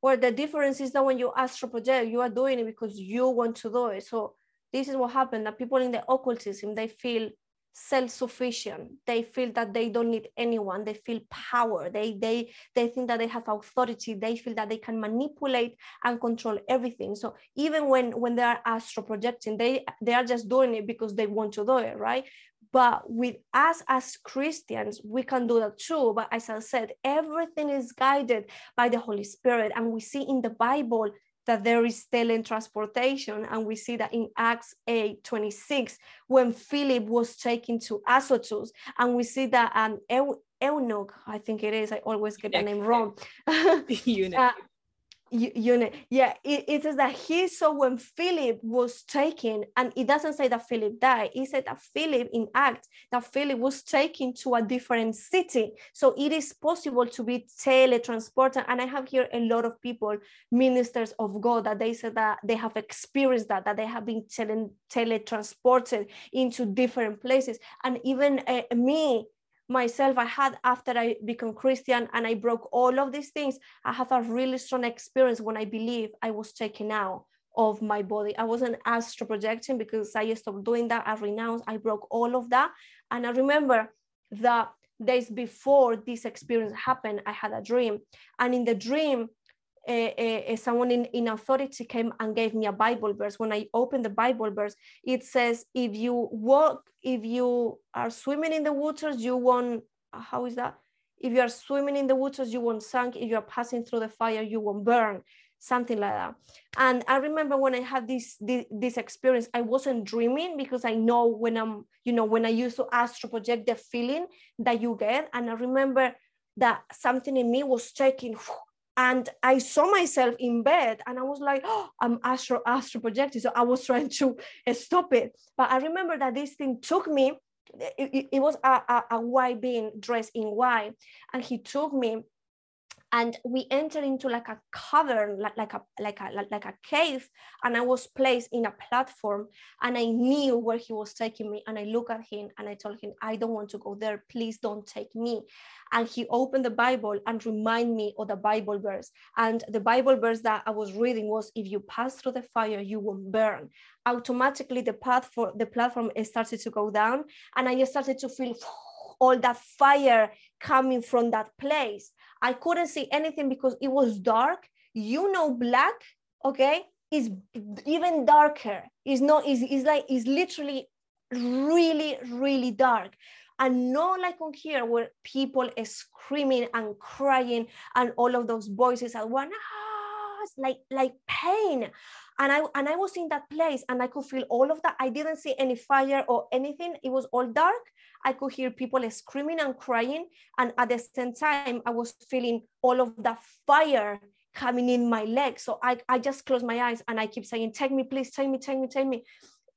Well, the difference is that when you astral project, you are doing it because you want to do it. So this is what happened that people in the occultism, they feel self-sufficient. They feel that they don't need anyone. They feel power. They they they think that they have authority. They feel that they can manipulate and control everything. So even when when they are astro projecting they they are just doing it because they want to do it right? But with us as christians we can do that too. But as i said everything is guided by the holy spirit. And we see in the bible that there is teletransportation. And we see that in Acts 8 26, when Philip was taken to Azotus, and we see that um, Eunuch, I think it is, I always get the name wrong. uh, unit. Yeah it, it says that he saw when philip was taken and it doesn't say that philip died. It said that philip in act that philip was taken to a different city. So it is possible to be teletransported and i have here a lot of people ministers of god that they said that they have experienced that that they have been tele, teletransported into different places. And even uh, me myself i had after i become christian and i broke all of these things i have a really strong experience when i believe i was taken out of my body. I wasn't astral projecting because i stopped doing that. I renounced i broke all of that. And i remember the days before this experience happened i had a dream. And in the dream uh, uh, someone in, in authority came and gave me a Bible verse. When I opened the Bible verse, it says, if you walk, if you are swimming in the waters, you won't, how is that? If you are swimming in the waters, you won't sink. If you are passing through the fire, you won't burn. Something like that. And I remember when I had this, this, this experience, I wasn't dreaming because I know when I'm, you know, when I used to astro project the feeling that you get. And I remember that something in me was taking and I saw myself in bed and I was like, oh, I'm astro astro. So I was trying to stop it. But I remember that this thing took me, it, it, it was a, a, a white being dressed in white. And he took me and we entered into like a cavern like, like a like a like a cave and i was placed in a platform and i knew where he was taking me and i looked at him and i told him i don't want to go there. Please don't take me. And he opened the bible and remind me of the bible verse. And the bible verse that i was reading was if you pass through the fire you will burn. Automatically the path for the platform started to go down and i started to feel all that fire coming from that place. I couldn't see anything because it was dark. You know, black, okay, is even darker. It's not, is it's like, it's literally really, really dark. And not like on here where people are screaming and crying and all of those voices at one, ah, like, like pain and I and I was in that place and I could feel all of that. I didn't see any fire or anything. It was all dark, I could hear people screaming and crying. And at the same time, I was feeling all of the fire coming in my legs. So I, I just closed my eyes and I keep saying, take me, please, take me, take me, take me.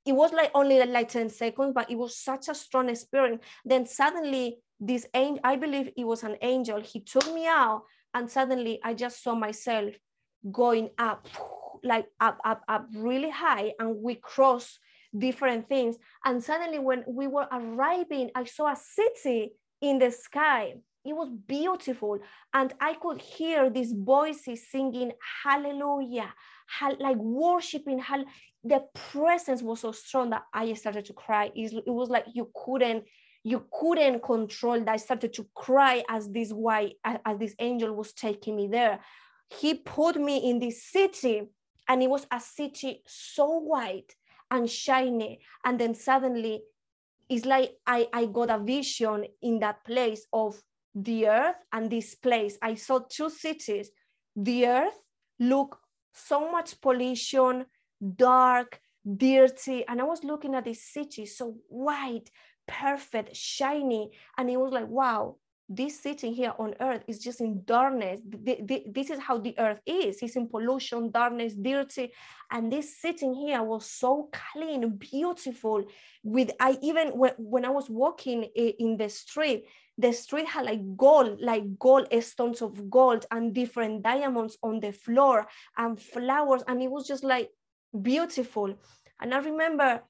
It was like only like 10 seconds, but it was such a strong experience. Then suddenly this angel, I believe it was an angel, he took me out and suddenly I just saw myself going up, like up, up, up really high. And we crossed different things. And suddenly, when we were arriving, I saw a city in the sky. It was beautiful. And I could hear these voices singing hallelujah, like worshiping. The presence was so strong that I started to cry. It was like you couldn't you couldn't control that. I started to cry as this white, as this angel was taking me there. he put me in this city and it was a city so white and shiny and then suddenly it's like I, I got a vision in that place of the earth and this place. I saw two cities. The earth look so much pollution dark dirty and i was looking at this city so white perfect shiny and it was like wow this sitting here on earth is just in darkness. This is how the earth is. It's in pollution, darkness, dirty. And this sitting here was so clean, beautiful. With I even when, I was walking in the street, the street had like gold, like gold stones of gold and different diamonds on the floor and flowers. And it was just like beautiful. And I remember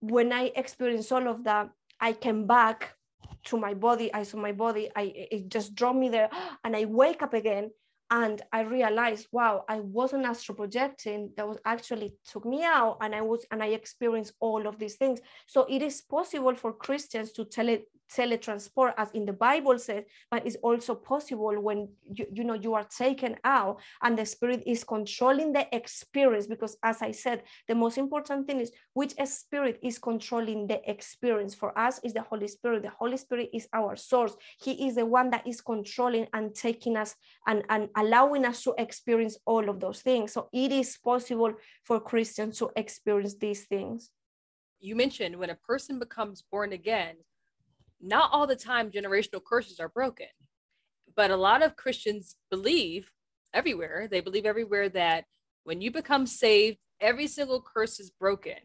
when I experienced all of that, I came back to my body i saw my body i it just drove me there and i wake up again and i realized wow i wasn't astral projecting that was actually took me out and i was and i experienced all of these things. So it is possible for christians to tell it teletransport as in the bible says but it's also possible when you, you know you are taken out and the spirit is controlling the experience because as i said the most important thing is which spirit is controlling the experience. For us is the holy spirit. The holy spirit is our source. He is the one that is controlling and taking us and, and allowing us to experience all of those things. So it is possible for christians to experience these things. You mentioned when a person becomes born again not all the time generational curses are broken but a lot of christians believe everywhere they believe everywhere that when you become saved every single curse is broken.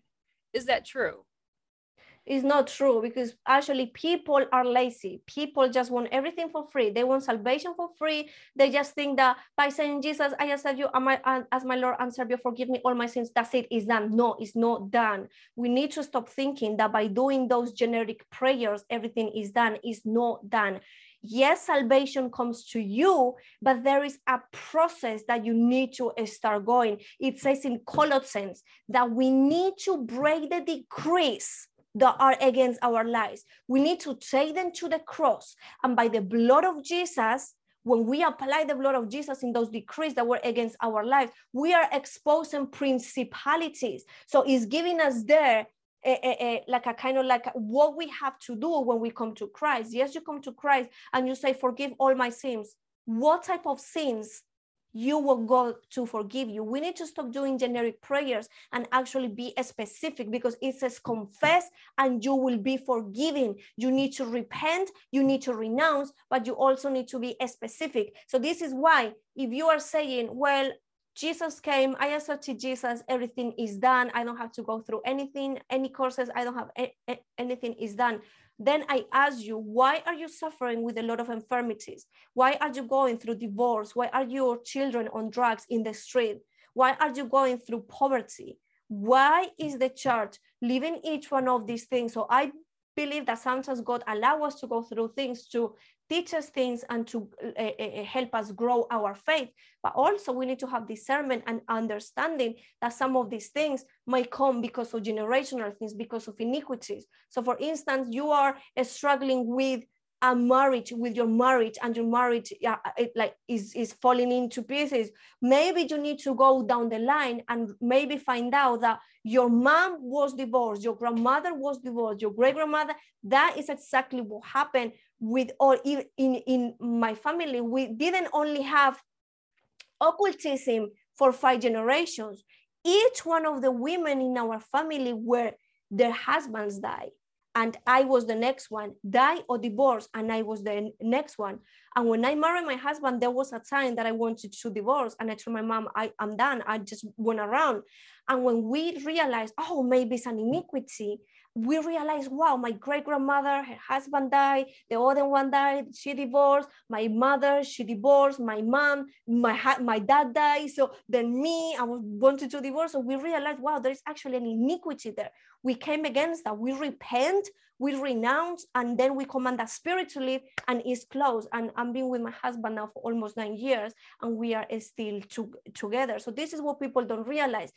Is that true is not true because actually people are lazy. People just want everything for free. They want salvation for free. They just think that by saying Jesus, I accept you as my Lord and Savior, forgive me all my sins. That's it. It's done. No, it's not done. We need to stop thinking that by doing those generic prayers, everything is done. It's not done. Yes, salvation comes to you, but there is a process that you need to start going. It says in Colossians that we need to break the decrees that are against our lives. We need to take them to the cross. And by the blood of Jesus, when we apply the blood of Jesus in those decrees that were against our lives, we are exposing principalities. So it's giving us there a, a, a, like a kind of like what we have to do when we come to Christ. Yes, you come to Christ and you say, Forgive all my sins. What type of sins you will go to forgive you. We need to stop doing generic prayers and actually be specific because it says confess and you will be forgiven. You need to repent, you need to renounce, but you also need to be specific. So, this is why if you are saying, well, Jesus came, I accepted Jesus, everything is done. I don't have to go through anything, any courses, I don't have anything is done then I ask you, why are you suffering with a lot of infirmities? Why are you going through divorce? Why are your children on drugs in the street? Why are you going through poverty? Why is the church leaving each one of these things? So I believe that sometimes God allow us to go through things to teach us things and to uh, help us grow our faith. But also, we need to have discernment and understanding that some of these things may come because of generational things, because of iniquities. So, for instance, you are struggling with a marriage with your marriage and your marriage uh, it, like is is falling into pieces maybe you need to go down the line and maybe find out that your mom was divorced your grandmother was divorced your great grandmother that is exactly what happened with or in in my family we didn't only have occultism for five generations each one of the women in our family were their husbands died and I was the next one, die or divorce, and I was the next one. And when I married my husband, there was a time that I wanted to divorce, and I told my mom, I, am done. I just went around. And when we realized, oh, maybe it's an iniquity, we realized, wow, my great grandmother, her husband died, the other one died, she divorced, my mother, she divorced, my mom, my my dad died. So then me, I was wanted to divorce. So we realized, wow, there is actually an iniquity there. We came against that. We repent, we renounce, and then we command that spirit to live, and it's closed. And I'm being with my husband now for almost nine years, and we are still to, together. So this is what people don't realize.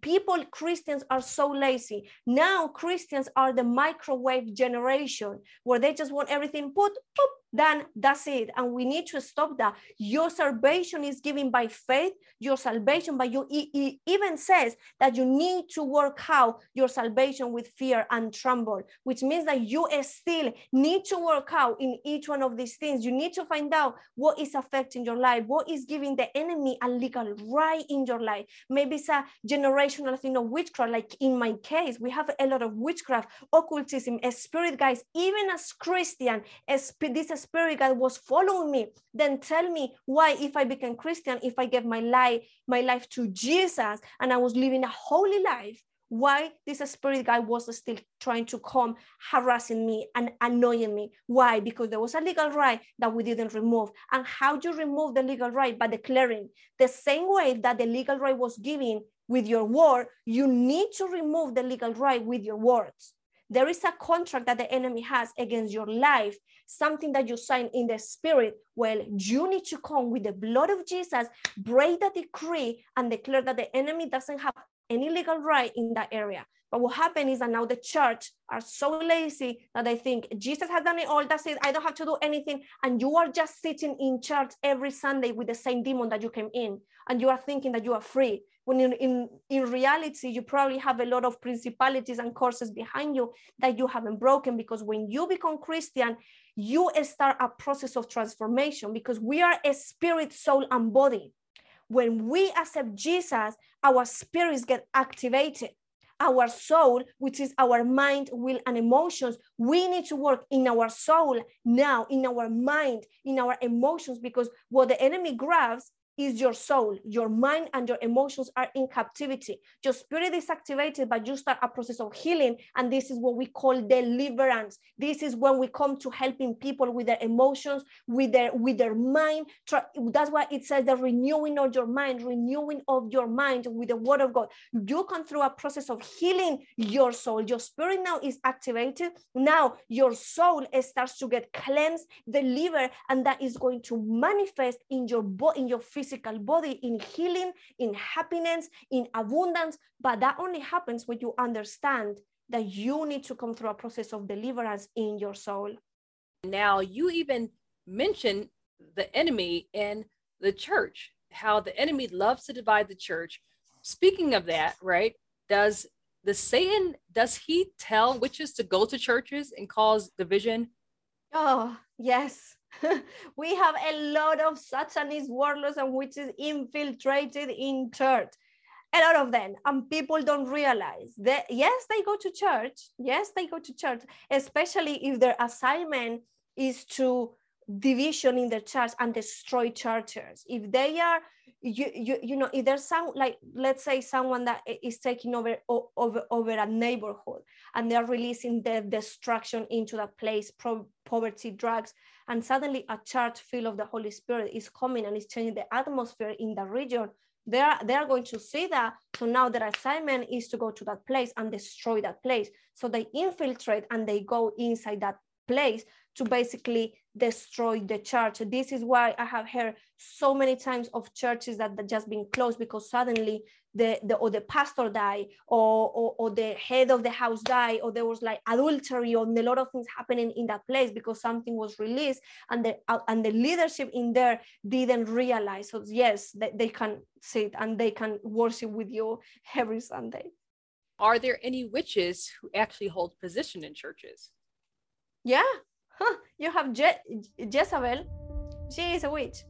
People, Christians are so lazy. Now Christians are the microwave generation where they just want everything put, boop, then that's it. And we need to stop that. Your salvation is given by faith, your salvation, but you it even says that you need to work out your salvation with fear and tremble, which means that you still need to work out in each one of these things. You need to find out what is affecting your life, what is giving the enemy a legal right in your life. Maybe it's a generational thing of witchcraft, like in my case, we have a lot of witchcraft, occultism, spirit guys, even as Christian, as this spirit guide was following me. Then tell me why, if I became Christian, if I gave my life, my life to Jesus and I was living a holy life, why this spirit guy was still trying to come harassing me and annoying me? Why? Because there was a legal right that we didn't remove. And how do you remove the legal right? By declaring the same way that the legal right was given with your word you need to remove the legal right with your words there is a contract that the enemy has against your life, something that you sign in the spirit. Well, you need to come with the blood of Jesus, break the decree, and declare that the enemy doesn't have any legal right in that area. But what happened is that now the church are so lazy that they think Jesus has done it all. That's it. I don't have to do anything. And you are just sitting in church every Sunday with the same demon that you came in. And you are thinking that you are free when in, in, in reality, you probably have a lot of principalities and courses behind you that you haven't broken because when you become Christian, you start a process of transformation because we are a spirit, soul, and body. When we accept Jesus, our spirits get activated our soul, which is our mind, will, and emotions, we need to work in our soul now, in our mind, in our emotions, because what the enemy grabs is your soul, your mind, and your emotions are in captivity. Your spirit is activated, but you start a process of healing. And this is what we call deliverance. This is when we come to helping people with their emotions, with their with their mind. That's why it says the renewing of your mind, renewing of your mind with the word of God. You come through a process of healing your soul. Your spirit now is activated. Now your soul starts to get cleansed, delivered, and that is going to manifest in your body, in your physical body in healing, in happiness, in abundance. But that only happens when you understand that you need to come through a process of deliverance in your soul. Now, you even mentioned the enemy in the church, how the enemy loves to divide the church. Speaking of that, right? Does the Satan does he tell witches to go to churches and cause division? Oh, yes. we have a lot of satanist warlords and witches infiltrated in church. A lot of them. And people don't realize that yes they go to church. Yes they go to church especially if their assignment is to division in the church and destroy churches. If they are you, you you know if there's some like let's say someone that is taking over over over a neighborhood and they're releasing the destruction into that place pro, poverty drugs and suddenly a church full of the holy spirit is coming and is changing the atmosphere in the region. They are they are going to see that. So now their assignment is to go to that place and destroy that place. So they infiltrate and they go inside that place to basically destroy the church. This is why I have heard so many times of churches that, that just been closed because suddenly the, the or the pastor died or, or, or the head of the house died or there was like adultery or a lot of things happening in that place because something was released and the uh, and the leadership in there didn't realize so yes they, they can sit and they can worship with you every sunday are there any witches who actually hold position in churches yeah huh, you have Je- Jezebel. She is a witch.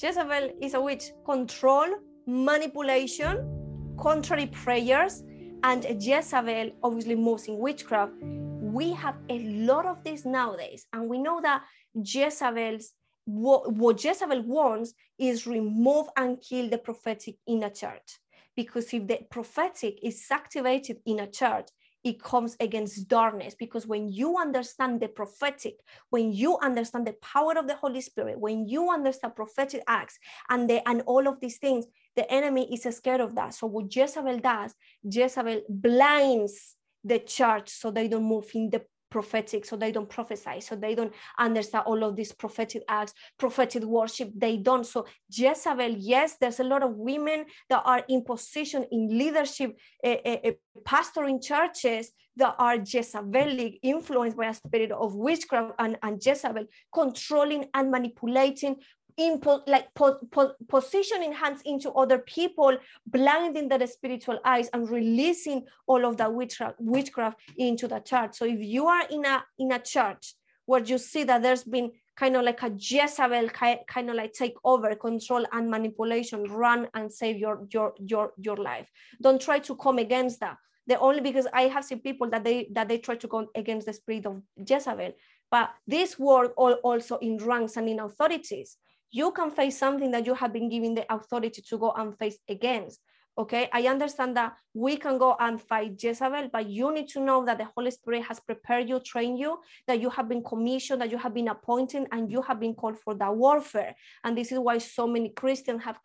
Jezebel is a witch. Control, manipulation, contrary prayers, and Jezebel obviously moves in witchcraft. We have a lot of this nowadays, and we know that Jezebel's what, what Jezebel wants is remove and kill the prophetic in a church. Because if the prophetic is activated in a church, it comes against darkness because when you understand the prophetic when you understand the power of the holy spirit when you understand prophetic acts and the and all of these things the enemy is scared of that. So what jezebel does jezebel blinds the church so they don't move in the prophetic so they don't prophesy so they don't understand all of these prophetic acts prophetic worship they don't. So jezebel yes there's a lot of women that are in position in leadership uh, uh, pastoring churches that are Jezebelic, influenced by a spirit of witchcraft and, and Jezebel, controlling and manipulating impo- like po- po- positioning hands into other people, blinding their spiritual eyes and releasing all of that witchcraft, witchcraft into the church. So if you are in a in a church where you see that there's been kind of like a Jezebel kind of like take over control and manipulation, run and save your your your your life. Don't try to come against that. The only because I have seen people that they that they try to go against the spirit of Jezebel, but this work all also in ranks and in authorities you can face something that you have been given the authority to go and face against. Okay, I understand that we can go and fight Jezebel, but you need to know that the Holy Spirit has prepared you, trained you, that you have been commissioned, that you have been appointed, and you have been called for that warfare. And this is why so many Christians have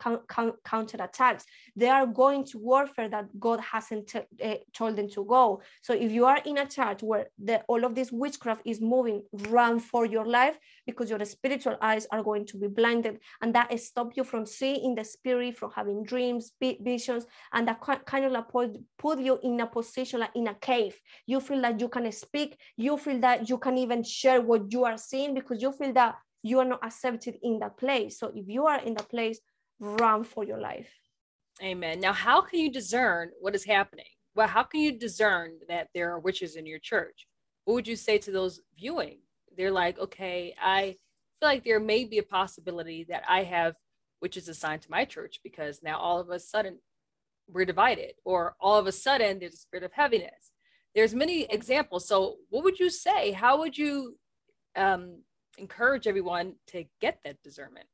counter attacks. They are going to warfare that God hasn't uh, told them to go. So if you are in a church where the, all of this witchcraft is moving, run for your life because your spiritual eyes are going to be blinded, and that stop you from seeing the spirit, from having dreams, visions, and that kind of like put, put you in a position like in a cave. You feel that you can speak, you feel that you can even share what you are seeing because you feel that you are not accepted in that place. So if you are in that place, run for your life. Amen. Now, how can you discern what is happening? Well, how can you discern that there are witches in your church? What would you say to those viewing? They're like, okay, I feel like there may be a possibility that I have witches assigned to my church because now all of a sudden we're divided or all of a sudden there's a spirit of heaviness. There's many examples. So what would you say? How would you um, encourage everyone to get that discernment?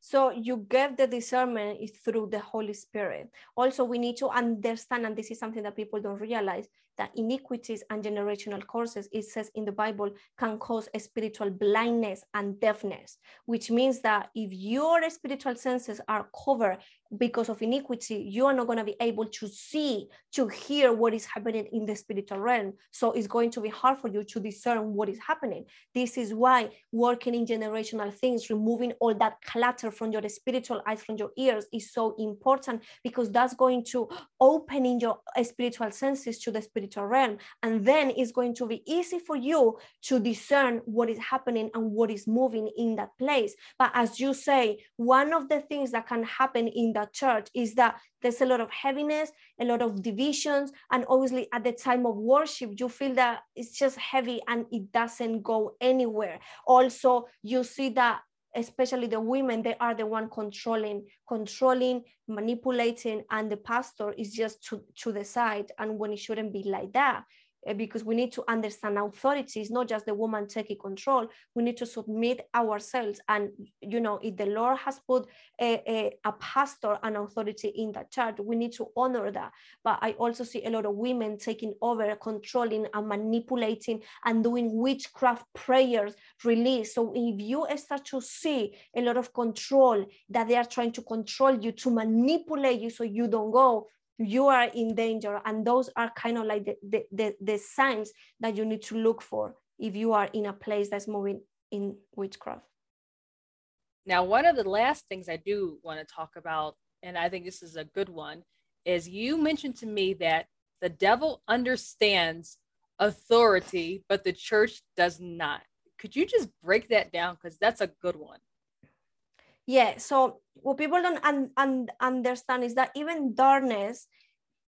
So you get the discernment is through the holy spirit. Also we need to understand and this is something that people don't realize that iniquities and generational curses, it says in the Bible, can cause spiritual blindness and deafness, which means that if your spiritual senses are covered because of iniquity, you are not going to be able to see, to hear what is happening in the spiritual realm. So it's going to be hard for you to discern what is happening. This is why working in generational things, removing all that clutter from your spiritual eyes, from your ears, is so important because that's going to open in your spiritual senses to the spiritual realm. And then it's going to be easy for you to discern what is happening and what is moving in that place. But as you say, one of the things that can happen in the church is that there's a lot of heaviness, a lot of divisions, and obviously at the time of worship, you feel that it's just heavy and it doesn't go anywhere. Also, you see that especially the women they are the one controlling controlling manipulating and the pastor is just to, to the side and when it shouldn't be like that Uh, because we need to understand authority is not just the woman taking control. We need to submit ourselves and you know if the lord has put a, a, a, pastor and authority in the church we need to honor that. But i also see a lot of women taking over controlling and manipulating and doing witchcraft prayers release so if you start to see a lot of control that they are trying to control you to manipulate you so you don't go you are in danger and those are kind of like the, the, the, the, signs that you need to look for if you are in a place that's moving in witchcraft. Now one of the last things i do want to talk about and i think this is a good one is you mentioned to me that the devil understands authority but the church does not. Could you just break that down? Because that's a good one yeah so what people don't un, un, understand is that even darkness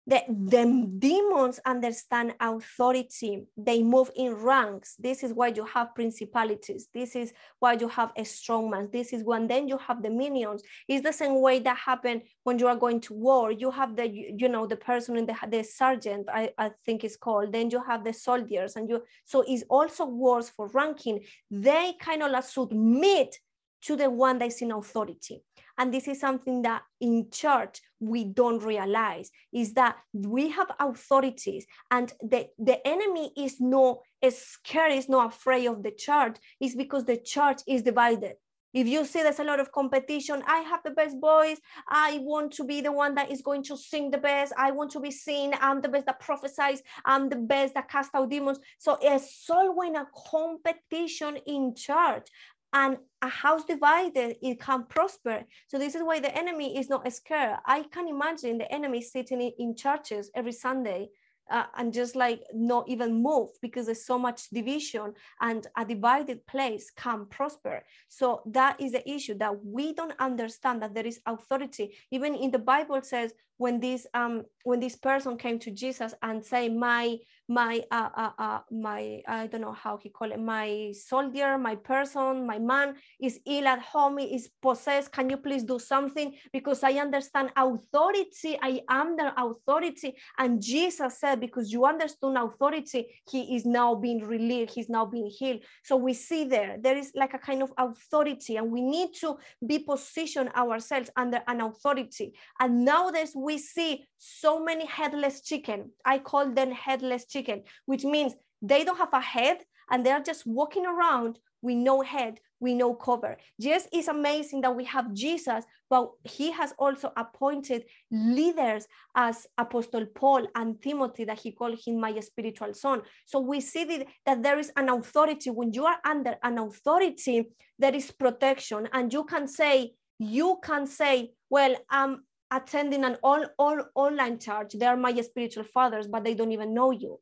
the, the demons understand authority. They move in ranks. This is why you have principalities. This is why you have a strong man this is when then you have the minions. It's the same way that happened when you are going to war. You have the you know the person in the the sergeant i, I think it's called. Then you have the soldiers and you so it's also wars for ranking. They kind of like submit to the one that's in authority. And this is something that in church we don't realize is that we have authorities and the, the enemy is no is scared, is not afraid of the church, is because the church is divided If you see there's a lot of competition, I have the best voice. I want to be the one that is going to sing the best. I want to be seen. I'm the best that prophesies. I'm the best that cast out demons. So it's always a competition in church and a house divided it can prosper. So this is why the enemy is not scared. I can imagine the enemy sitting in churches every sunday uh, and just like not even move because there's so much division and a divided place can prosper. So that is the issue that we don't understand that there is authority. Even in the bible says when this um when this person came to jesus and say my my uh, uh, uh, my I don't know how he call it my soldier my person my man is ill at home is possessed can you please do something? Because I understand authority I am the authority. And Jesus said because you understand authority he is now being relieved he's now being healed. So we see there there is like a kind of authority and we need to be positioned ourselves under an authority. And nowadays we see so many headless chicken I call them headless chicken which means they don't have a head and they're just walking around with no head, with no cover. Yes, it's amazing that we have Jesus, but he has also appointed leaders as Apostle Paul and Timothy, that he called him my spiritual son. So we see that, there is an authority. When you are under an authority, there is protection. And you can say, you can say, well, I'm attending an all, all online church. They are my spiritual fathers, but they don't even know you.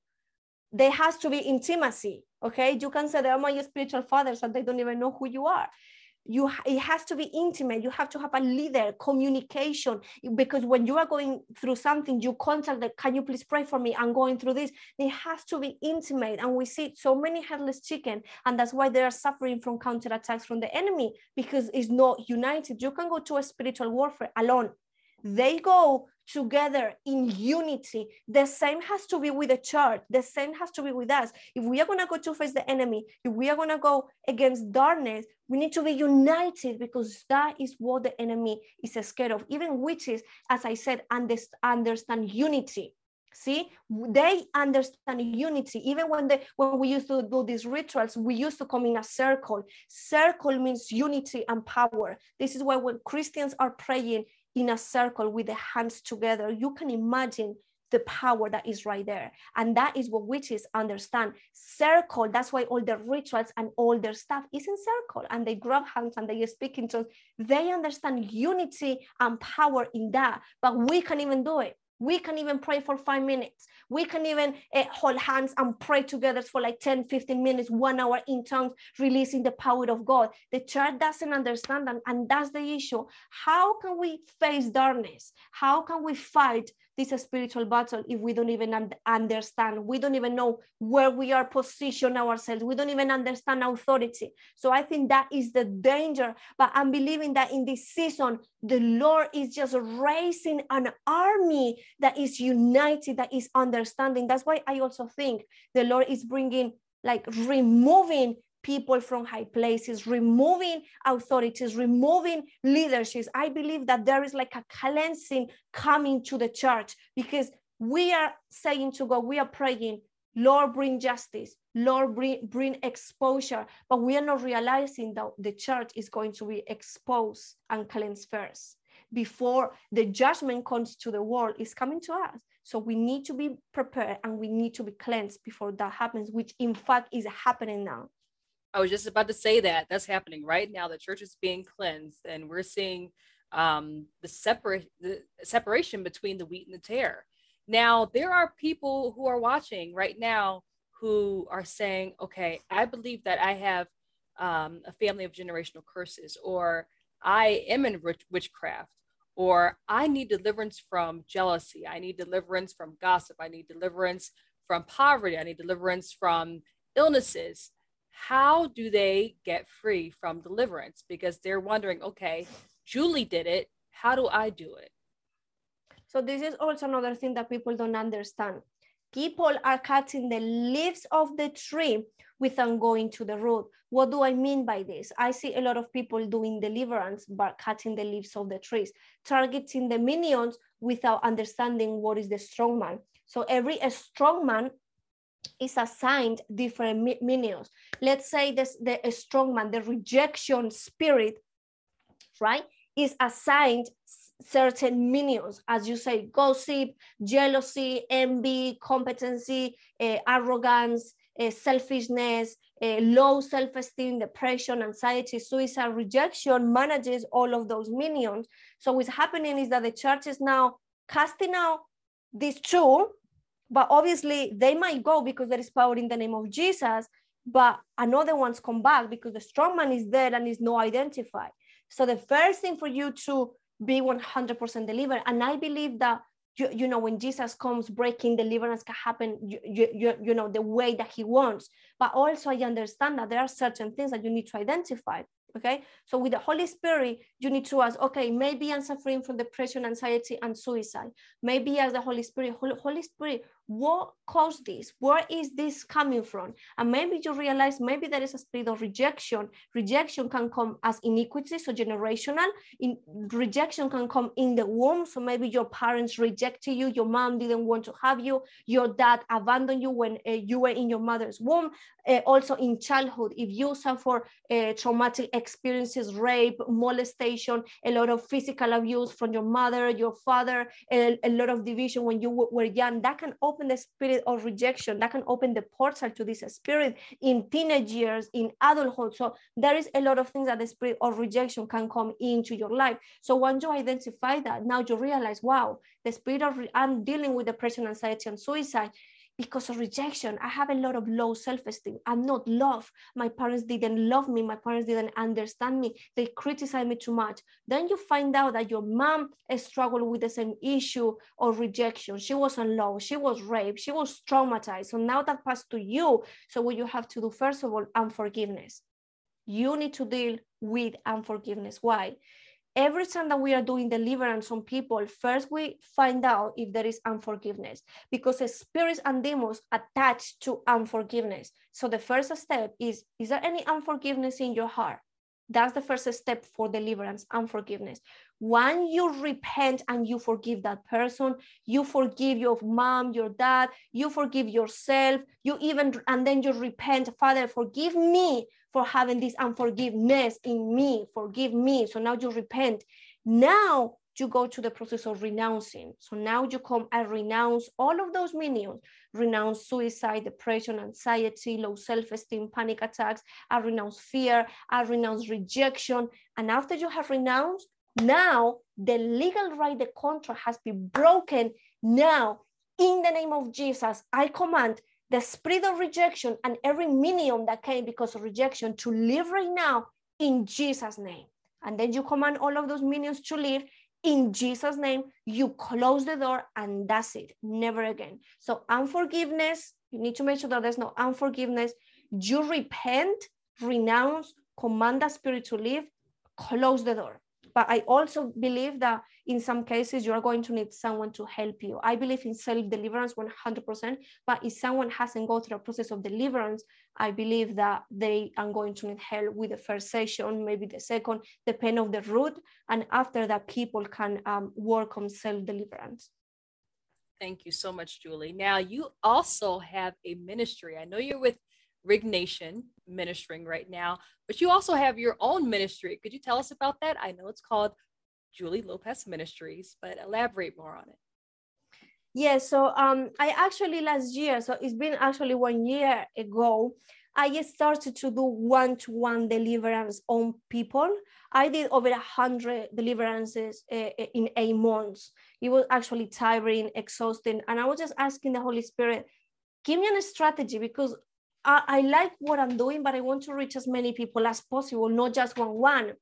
There has to be intimacy okay? You can say they're my spiritual fathers and they don't even know who you are. You it has to be intimate. You have to have a leader communication because when you are going through something you contact that can you please pray for me? I'm going through this. It has to be intimate and we see so many headless chicken and that's why they are suffering from counterattacks from the enemy because it's not united. You can go to a spiritual warfare alone they go together in unity. The same has to be with the church. The same has to be with us. If we are going to go to face the enemy, if we are going to go against darkness, we need to be united because that is what the enemy is scared of. Even witches, as I said, understand unity. See, they understand unity. Even when they when we used to do these rituals, we used to come in a circle. Circle means unity and power. This is why when Christians are praying, in a circle with the hands together, you can imagine the power that is right there. And that is what witches understand. Circle, that's why all the rituals and all their stuff is in circle. And they grab hands and they speak in tongues. They understand unity and power in that, but we can even do it. We can even pray for five minutes. We can even uh, hold hands and pray together for like 10, 15 minutes, one hour in tongues, releasing the power of God. The church doesn't understand, and, and that's the issue. How can we face darkness? How can we fight this spiritual battle if we don't even understand. We don't even know where we are positioned ourselves. We don't even understand authority. So i think that is the danger. But i'm believing that in this season the lord is just raising an army that is united that is understanding. That's why i also think the lord is bringing like removing people from high places, removing authorities, removing leaderships. I believe that there is like a cleansing coming to the church because we are saying to God, we are praying, Lord, bring justice, Lord, bring, bring exposure, but we are not realizing that the church is going to be exposed and cleansed first before the judgment comes to the world is coming to us. So we need to be prepared and we need to be cleansed before that happens, which in fact is happening now. I was just about to say that that's happening right now. The church is being cleansed, and we're seeing um, the separate the separation between the wheat and the tare. Now, there are people who are watching right now who are saying, "Okay, I believe that I have um, a family of generational curses, or I am in witchcraft, or I need deliverance from jealousy. I need deliverance from gossip. I need deliverance from poverty. I need deliverance from illnesses." How do they get free from deliverance? Because they're wondering, okay, Julie did it. How do I do it? So, this is also another thing that people don't understand. People are cutting the leaves of the tree without going to the root. What do I mean by this? I see a lot of people doing deliverance but cutting the leaves of the trees, targeting the minions without understanding what is the strong man. So every strong man is assigned different minions. Let's say this, the strong man, the rejection spirit right, is assigned certain minions, as you say, gossip, jealousy, envy, competency, uh, arrogance, uh, selfishness, uh, low self-esteem, depression, anxiety, suicide, rejection manages all of those minions. So what's happening is that the church is now casting out these two, but obviously they might go because there is power in the name of Jesus, but another one's come back because the strong man is there and is not identified. So the first thing for you to be 100% delivered, and I believe that you, you know when jesus comes breaking deliverance can happen you, you, you know the way that he wants. But also i understand that there are certain things that you need to identify okay? So with the holy spirit you need to ask okay maybe i'm suffering from depression anxiety and suicide. Maybe as the holy spirit holy, holy spirit what caused this? Where is this coming from? And maybe you realize maybe there is a spirit of rejection. Rejection can come as iniquity so generational. In rejection can come in the womb so maybe your parents rejected you your mom didn't want to have you your dad abandoned you when uh, you were in your mother's womb. Uh, also in childhood if you suffer uh, traumatic experiences rape molestation a lot of physical abuse from your mother your father a, a lot of division when you were young that can open open the spirit of rejection that can open the portal to this spirit in teenage years in adulthood. So there is a lot of things that the spirit of rejection can come into your life. So once you identify that now you realize wow the spirit of re- i'm dealing with depression anxiety and suicide because of rejection. I have a lot of low self-esteem. I'm not loved. My parents didn't love me. My parents didn't understand me. They criticized me too much. Then you find out that your mom struggled with the same issue of rejection. She was unloved. She was raped. She was traumatized. So now that passed to you. So what you have to do, first of all, unforgiveness. You need to deal with unforgiveness. Why? Every time that we are doing deliverance on people, first we find out if there is unforgiveness because spirits and demons attach to unforgiveness. So the first step is Is there any unforgiveness in your heart? That's the first step for deliverance, and forgiveness. When you repent and you forgive that person, you forgive your mom, your dad, you forgive yourself, you even, and then you repent, Father, forgive me for having this unforgiveness in me, forgive me. So now you repent. Now you go to the process of renouncing. So now you come and renounce all of those minions, renounce suicide, depression, anxiety, low self-esteem, panic attacks. I renounce fear. I renounce rejection. And after you have renounced, now the legal right, the contract has been broken. Now, in the name of Jesus, I command the spirit of rejection and every minion that came because of rejection to live right now in Jesus' name. And then you command all of those minions to leave in Jesus' name. You close the door and that's it, never again. So, unforgiveness, you need to make sure that there's no unforgiveness. You repent, renounce, command the spirit to leave, close the door. But I also believe that in some cases you are going to need someone to help you. I believe in self deliverance 100%, but if someone hasn't gone through a process of deliverance, I believe that they are going to need help with the first session, maybe the second, depend on the route. And after that, people can um, work on self deliverance. Thank you so much, Julie. Now, you also have a ministry. I know you're with Rig Nation ministering right now, but you also have your own ministry. Could you tell us about that? I know it's called Julie Lopez Ministries, but elaborate more on it. Yeah, so um, I actually last year, so it's been actually one year ago, I started to do one-to-one deliverance on people. I did over a hundred deliverances uh, in eight months. It was actually tiring, exhausting, and I was just asking the Holy Spirit, give me a strategy because I, I like what I'm doing, but I want to reach as many people as possible, not just one one.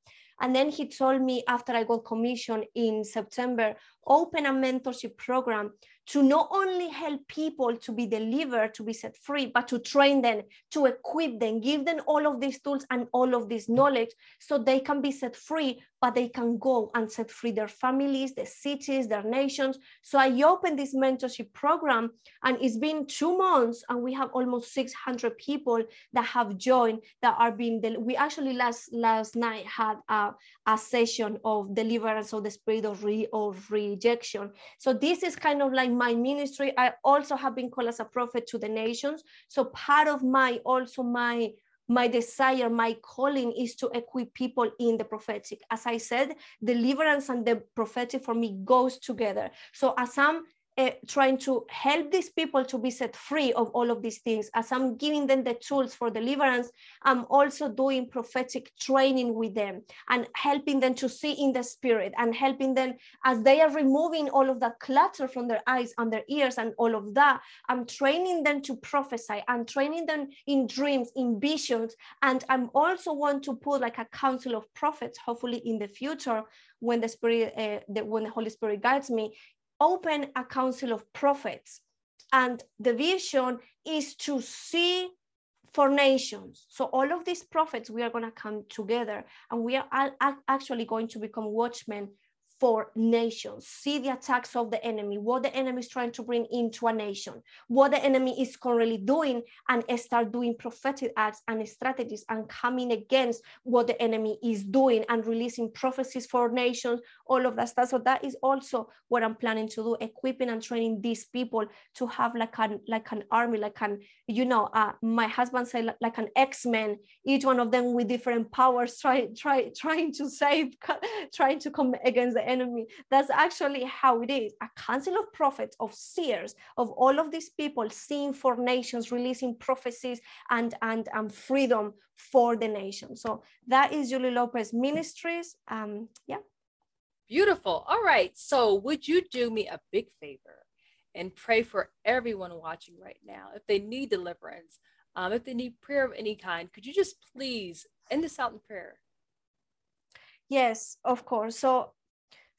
And then he told me after I got commissioned in September, open a mentorship program to not only help people to be delivered, to be set free, but to train them, to equip them, give them all of these tools and all of this knowledge so they can be set free, but they can go and set free their families, their cities, their nations. So I opened this mentorship program and it's been two months and we have almost 600 people that have joined that are being, del- we actually last, last night had a, a session of deliverance of the spirit of, re- of rejection. So this is kind of like my ministry, I also have been called as a prophet to the nations. So part of my also my my desire, my calling is to equip people in the prophetic. As I said, deliverance and the prophetic for me goes together. So as I'm uh, trying to help these people to be set free of all of these things. As I'm giving them the tools for deliverance, I'm also doing prophetic training with them and helping them to see in the spirit and helping them as they are removing all of that clutter from their eyes and their ears and all of that. I'm training them to prophesy. I'm training them in dreams, in visions. And I'm also want to put like a council of prophets, hopefully in the future when the spirit uh, the, when the holy spirit guides me open a council of prophets. And the vision is to see for nations. So all of these prophets, we are going to come together and we are actually going to become watchmen for nations. See the attacks of the enemy, what the enemy is trying to bring into a nation, what the enemy is currently doing, and start doing prophetic acts and strategies and coming against what the enemy is doing and releasing prophecies for nations, all of that stuff. So that is also what I'm planning to do, equipping and training these people to have like an like an army, like an you know, uh, my husband said like an X-Men, each one of them with different powers, try try trying to save, trying to come against the enemy. That's actually how it is a council of prophets, of seers, of all of these people seeing for nations, releasing prophecies and, and, and freedom for the nation. So that is Julie Lopez Ministries. Um, yeah. Beautiful. All right. So, would you do me a big favor and pray for everyone watching right now? If they need deliverance, um, if they need prayer of any kind, could you just please end this out in prayer? Yes, of course. So,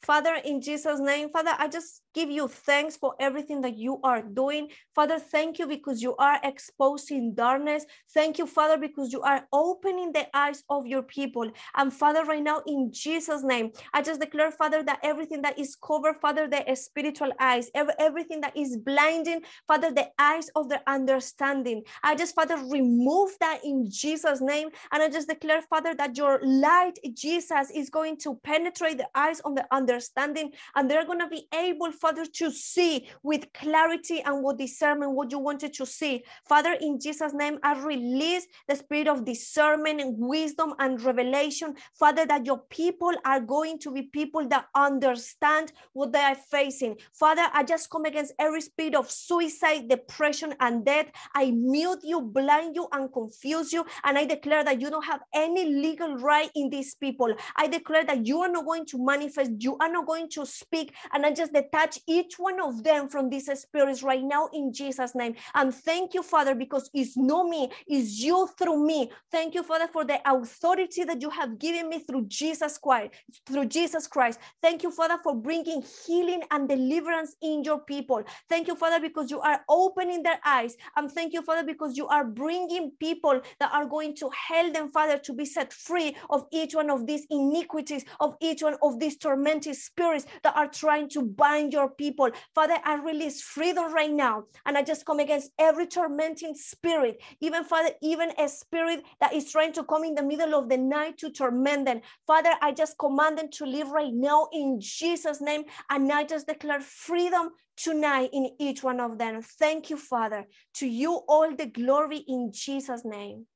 Father, in Jesus' name, Father, I just give you thanks for everything that you are doing. Father, thank you because you are exposing darkness. Thank you, Father, because you are opening the eyes of your people. And Father, right now, in Jesus' name, I just declare, Father, that everything that is covered, Father, the spiritual eyes, everything that is blinding, Father, the eyes of the understanding. I just, Father, remove that in Jesus' name. And I just declare, Father, that your light, Jesus, is going to penetrate the eyes of the understanding, and they're going to be able, Father, to see with clarity and with discernment what you wanted to see. Father, in Jesus' name, I release the spirit of discernment and wisdom and revelation. Father, that your people are going to be people that understand what they are facing. Father, I just come against every spirit of suicide, depression, and death. I mute you, blind you, and confuse you. And I declare that you don't have any legal right in these people. I declare that you are not going to manifest, you are not going to speak. And I just detach each one of them from these spirits right now in Jesus' name. And thank you, Father, because it's not me, it's you through me. Thank you, Father, for the authority that you have given me through Jesus Christ. Through Jesus Christ. Thank you, Father, for bringing healing and deliverance in your people. Thank you, Father, because you are opening their eyes. And thank you, Father, because you are bringing people that are going to help them, Father, to be set free of each one of these iniquities, of each one of these tormented spirits that are trying to bind your people. Father, I release freedom right now. And I just come against every tormenting spirit, even Father, even a spirit that is trying to come in the middle of the night to torment them. Father, I just command them to live right now in Jesus' name. And I just declare freedom tonight in each one of them. Thank you, Father. To you, all the glory in Jesus' name.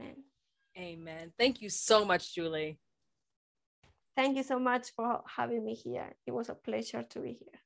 Amen. Amen. Thank you so much, Julie. Thank you so much for having me here. It was a pleasure to be here.